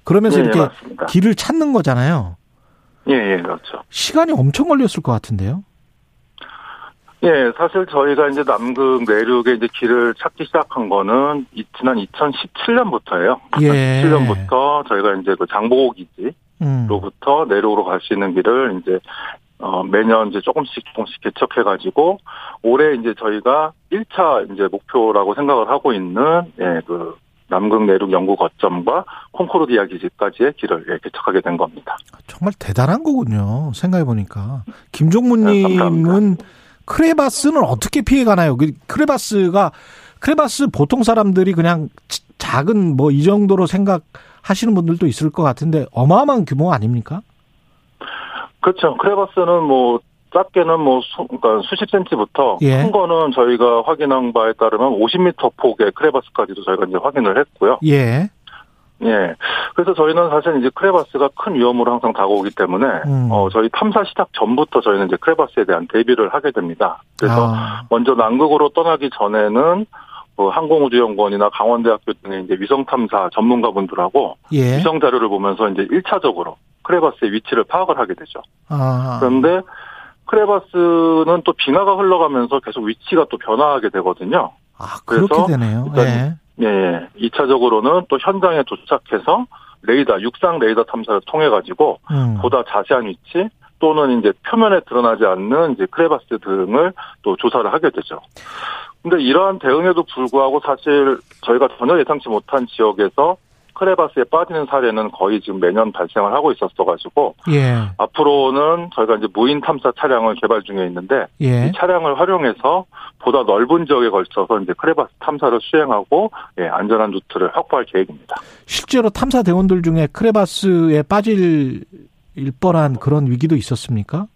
그러면서 예, 이렇게 맞습니다. 길을 찾는 거잖아요. 예, 예, 그렇죠. 시간이 엄청 걸렸을 것 같은데요. 예, 사실 저희가 이제 남극 내륙에 이제 길을 찾기 시작한 거는 이- 지난 2017년부터예요. 예. 2017년부터 저희가 이제 그 장보고 음. 기지로부터 내륙으로 갈 수 있는 길을 이제 어 매년 이제 조금씩 조금씩 개척해 가지고 올해 이제 저희가 1차 이제 목표라고 생각을 하고 있는 예, 그 남극 내륙 연구 거점과 콩코르디아 기지까지의 길을 예, 개척하게 된 겁니다. 정말 대단한 거군요. 생각해 보니까 아, 김종문님은 크레바스는 어떻게 피해 가나요? 그 크레바스가 크레바스 보통 사람들이 그냥 치- 작은 뭐 이 정도로 생각하시는 분들도 있을 것 같은데 어마어마한 규모 아닙니까? 그렇죠. 크레바스는 뭐 작게는 뭐 수, 그러니까 수십 센치부터 예. 큰 거는 저희가 확인한 바에 따르면 50m 폭의 크레바스까지도 저희가 이제 확인을 했고요. 예. 예. 그래서 저희는 사실 이제 크레바스가 큰 위험으로 항상 다가오기 때문에 음. 어 저희 탐사 시작 전부터 저희는 이제 크레바스에 대한 대비를 하게 됩니다. 그래서 아, 먼저 남극으로 떠나기 전에는 그 항공우주연구원이나 강원대학교 등의 이제 위성 탐사 전문가분들하고 예. 위성 자료를 보면서 이제 1차적으로 크레바스의 위치를 파악을 하게 되죠. 아. 그런데 크레바스는 또 빙하가 흘러가면서 계속 위치가 또 변화하게 되거든요. 아, 그렇게 되네요. 일단 예. 예, 예. 2차적으로는 또 현장에 도착해서 레이더, 육상 레이더 탐사를 통해 가지고 음. 보다 자세한 위치 또는 이제 표면에 드러나지 않는 이제 크레바스 등을 또 조사를 하게 되죠. 근데 이러한 대응에도 불구하고 사실 저희가 전혀 예상치 못한 지역에서 크레바스에 빠지는 사례는 거의 지금 매년 발생을 하고 있었어가지고 예. 앞으로는 저희가 이제 무인 탐사 차량을 개발 중에 있는데 예. 이 차량을 활용해서 보다 넓은 지역에 걸쳐서 이제 크레바스 탐사를 수행하고 예, 안전한 루트를 확보할 계획입니다. 실제로 탐사 대원들 중에 크레바스에 빠질 일 뻔한 그런 위기도 있었습니까?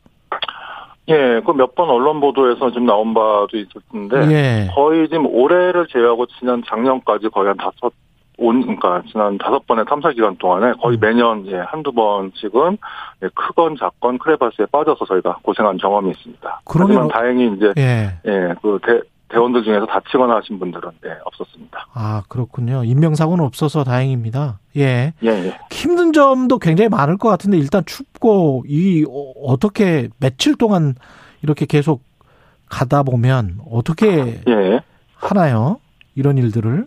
예, 그 몇 번 언론 보도에서 지금 나온 바도 있었는데 예. 거의 지금 올해를 제외하고 지난 작년까지 거의 한 다섯 온 그러니까 지난 다섯 번의 탐사 기간 동안에 음. 거의 매년 예, 한두 번씩은 예, 크건 작건 크레바스에 빠져서 저희가 고생한 경험이 있습니다. 그러면 하지만 다행히 이제 예. 예, 그 대, 대원들 중에서 다치거나 하신 분들은 예, 없었습니다. 아, 그렇군요. 인명사고는 없어서 다행입니다. 예. 예, 예. 힘든 점도 굉장히 많을 것 같은데 일단 춥고 이 어, 어떻게 며칠 동안 이렇게 계속 가다 보면 어떻게 예. 하나요? 이런 일들을?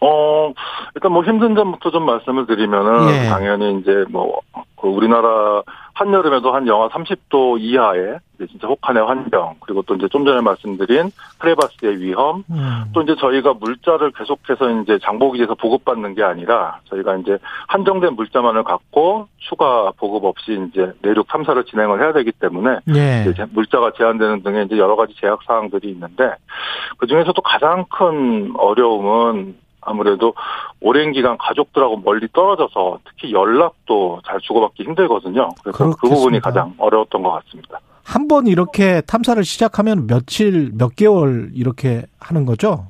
어, 일단 뭐 힘든 점부터 좀 말씀을 드리면은 예. 당연히 이제 뭐, 그 우리나라 한여름에도 한 영하 30도 이하의 이제 진짜 혹한의 환경, 그리고 또 이제 좀 전에 말씀드린 크레바스의 위험, 음. 또 이제 저희가 물자를 계속해서 이제 장보기지에서 보급받는 게 아니라 저희가 이제 한정된 물자만을 갖고 추가 보급 없이 이제 내륙 탐사를 진행을 해야 되기 때문에 예. 이제 물자가 제한되는 등의 이제 여러 가지 제약 사항들이 있는데 그 중에서도 가장 큰 어려움은 아무래도 오랜 기간 가족들하고 멀리 떨어져서 특히 연락도 잘 주고받기 힘들거든요. 그래서 그 그렇겠습니다. 부분이 가장 어려웠던 것 같습니다. 한 번 이렇게 탐사를 시작하면 며칠, 몇 개월 이렇게 하는 거죠?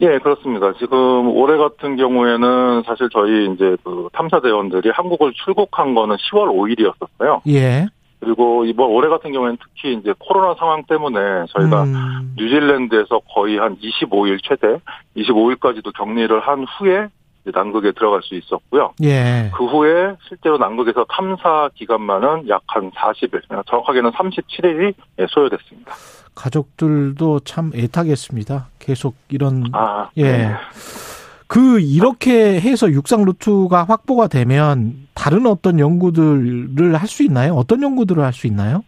예, 그렇습니다. 지금 올해 같은 경우에는 사실 저희 이제 그 탐사 대원들이 한국을 출국한 거는 10월 5일이었었어요. 예. 그리고 이번 올해 같은 경우에는 특히 이제 코로나 상황 때문에 저희가 음. 뉴질랜드에서 거의 한 25일 최대 25일까지도 격리를 한 후에 이제 남극에 들어갈 수 있었고요. 예. 그 후에 실제로 남극에서 탐사 기간만은 약 한 40일, 정확하게는 37일이 소요됐습니다. 가족들도 참 애타겠습니다. 계속 이런 아, 예. 네. 그 이렇게 해서 육상 루트가 확보가 되면 다른 어떤 연구들을 할 수 있나요? 어떤 연구들을 할 수 있나요?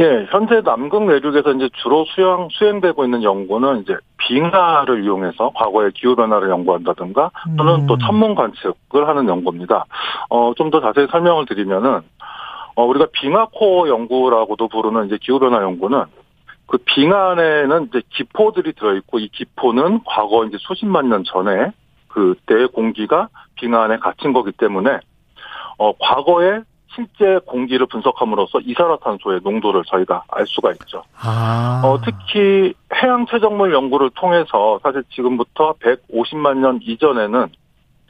예, 현재 남극 내륙에서 이제 주로 수행, 수행되고 있는 연구는 이제 빙하를 이용해서 과거의 기후변화를 연구한다든가 또는 음. 또 천문 관측을 하는 연구입니다. 어, 좀 더 자세히 설명을 드리면은, 어, 우리가 빙하코어 연구라고도 부르는 이제 기후변화 연구는 그 빙하 안에는 이제 기포들이 들어있고 이 기포는 과거 이제 수십만 년 전에 그때의 공기가 빙하 안에 갇힌 거기 때문에 어, 과거에 실제 공기를 분석함으로써 이산화탄소의 농도를 저희가 알 수가 있죠. 아. 어, 특히 해양 최적물 연구를 통해서 사실 지금부터 150만 년 이전에는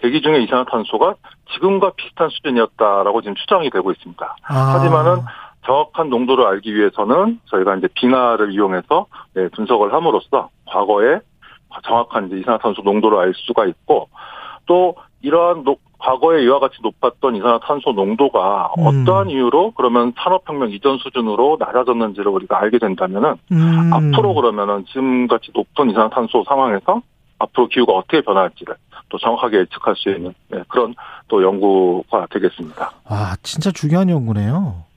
대기 중의 이산화탄소가 지금과 비슷한 수준이었다라고 지금 추정이 되고 있습니다. 아. 하지만은 정확한 농도를 알기 위해서는 저희가 이제 빙하를 이용해서 네, 분석을 함으로써 과거에 정확한 이제 이산화탄소 농도를 알 수가 있고 또 이러한 노- 과거에 이와 같이 높았던 이산화탄소 농도가 음. 어떠한 이유로 그러면 산업혁명 이전 수준으로 낮아졌는지를 우리가 알게 된다면은 음. 앞으로 그러면은 지금같이 높은 이산화탄소 상황에서 앞으로 기후가 어떻게 변할지를 또 정확하게 예측할 수 있는 네, 그런 또 연구가 되겠습니다. 와, 진짜 중요한 연구네요.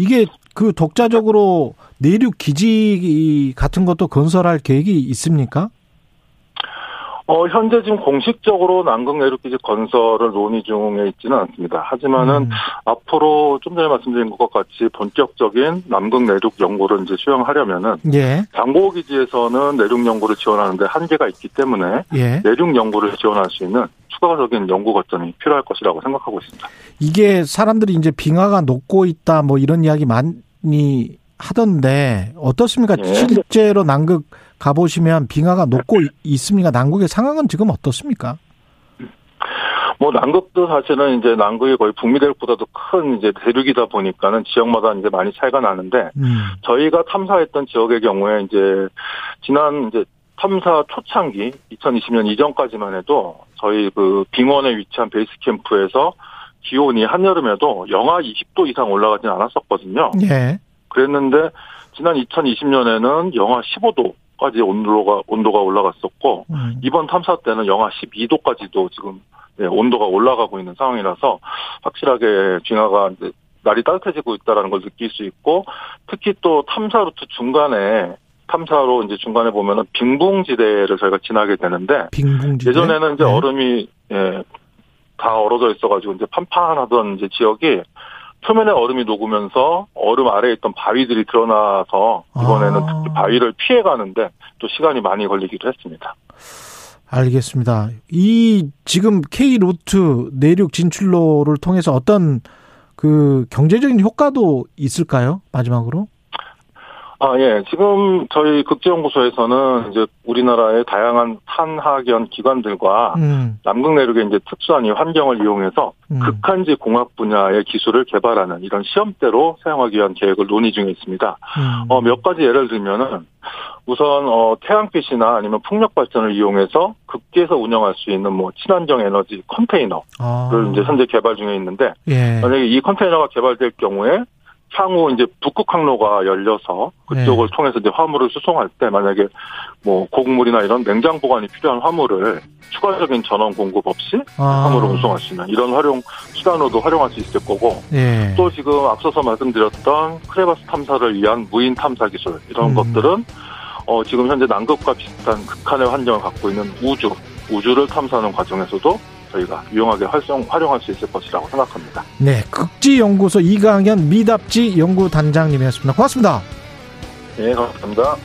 이게 그 독자적으로 내륙 기지 같은 것도 건설할 계획이 있습니까? 어, 현재 지금 공식적으로 남극 내륙기지 건설을 논의 중에 있지는 않습니다. 하지만은 음. 앞으로 좀 전에 말씀드린 것 같이 본격적인 남극 내륙 연구를 이제 수행하려면은 예, 장고 기지에서는 내륙 연구를 지원하는데 한계가 있기 때문에 예. 내륙 연구를 지원할 수 있는 추가적인 연구 거점이 필요할 것이라고 생각하고 있습니다. 이게 사람들이 이제 빙하가 녹고 있다 뭐 이런 이야기 많이 하던데 어떻습니까? 예. 실제로 남극 가보시면 빙하가 녹고 있- 있습니까? 남극의 상황은 지금 어떻습니까? 뭐 남극도 사실은 이제 남극이 거의 북미 대륙보다도 큰 이제 대륙이다 보니까는 지역마다 이제 많이 차이가 나는데 음, 저희가 탐사했던 지역의 경우에 이제 지난 이제 탐사 초창기 2020년 이전까지만 해도 저희 그 빙원에 위치한 베이스 캠프에서 기온이 한여름에도 영하 20도 이상 올라가진 않았었거든요. 예, 그랬는데 지난 2020년에는 영하 15도 까지 온도가 온도가 올라갔었고 음, 이번 탐사 때는 영하 12도까지도 지금 네, 온도가 올라가고 있는 상황이라서 확실하게 빙하가 이제 날이 따뜻해지고 있다라는 걸 느낄 수 있고 특히 또 탐사 루트 중간에 탐사로 이제 중간에 보면은 빙붕지대를 저희가 지나게 되는데 빙붕지대. 예전에는 이제 네. 얼음이 예, 다 얼어져 있어가지고 이제 판판하던 이제 지역이 표면에 얼음이 녹으면서 얼음 아래에 있던 바위들이 드러나서 이번에는 아. 특히 바위를 피해 가는데 또 시간이 많이 걸리기도 했습니다. 알겠습니다. 이 지금 K 루트 내륙 진출로를 통해서 어떤 그 경제적인 효과도 있을까요? 마지막으로? 아, 예. 지금 저희 극지연구소에서는 이제 우리나라의 다양한 탄하견 기관들과 음, 남극 내륙의 이제 특수한 이 환경을 이용해서 음. 극한지 공학 분야의 기술을 개발하는 이런 시험대로 사용하기 위한 계획을 논의 중에 있습니다. 음. 어, 몇 가지 예를 들면은 우선 어, 태양빛이나 아니면 풍력 발전을 이용해서 극지에서 운영할 수 있는 뭐 친환경 에너지 컨테이너를 아. 이제 현재 개발 중에 있는데 예. 만약에 이 컨테이너가 개발될 경우에 향후 이제 북극 항로가 열려서 그쪽을 네. 통해서 이제 화물을 수송할 때 만약에 뭐 곡물이나 이런 냉장 보관이 필요한 화물을 추가적인 전원 공급 없이 아. 화물을 운송할 수 있는 이런 활용 수단으로도 활용할 수 있을 거고 예. 또 지금 앞서서 말씀드렸던 크레바스 탐사를 위한 무인 탐사 기술 이런 음. 것들은 어 지금 현재 남극과 비슷한 극한의 환경을 갖고 있는 우주 우주를 탐사하는 과정에서도 저희가 유용하게 활용 활용할 수 있을 것이라고 생각합니다. 네, 극지연구소 이강현 미답지 연구단장님이었습니다. 고맙습니다. 네, 감사합니다.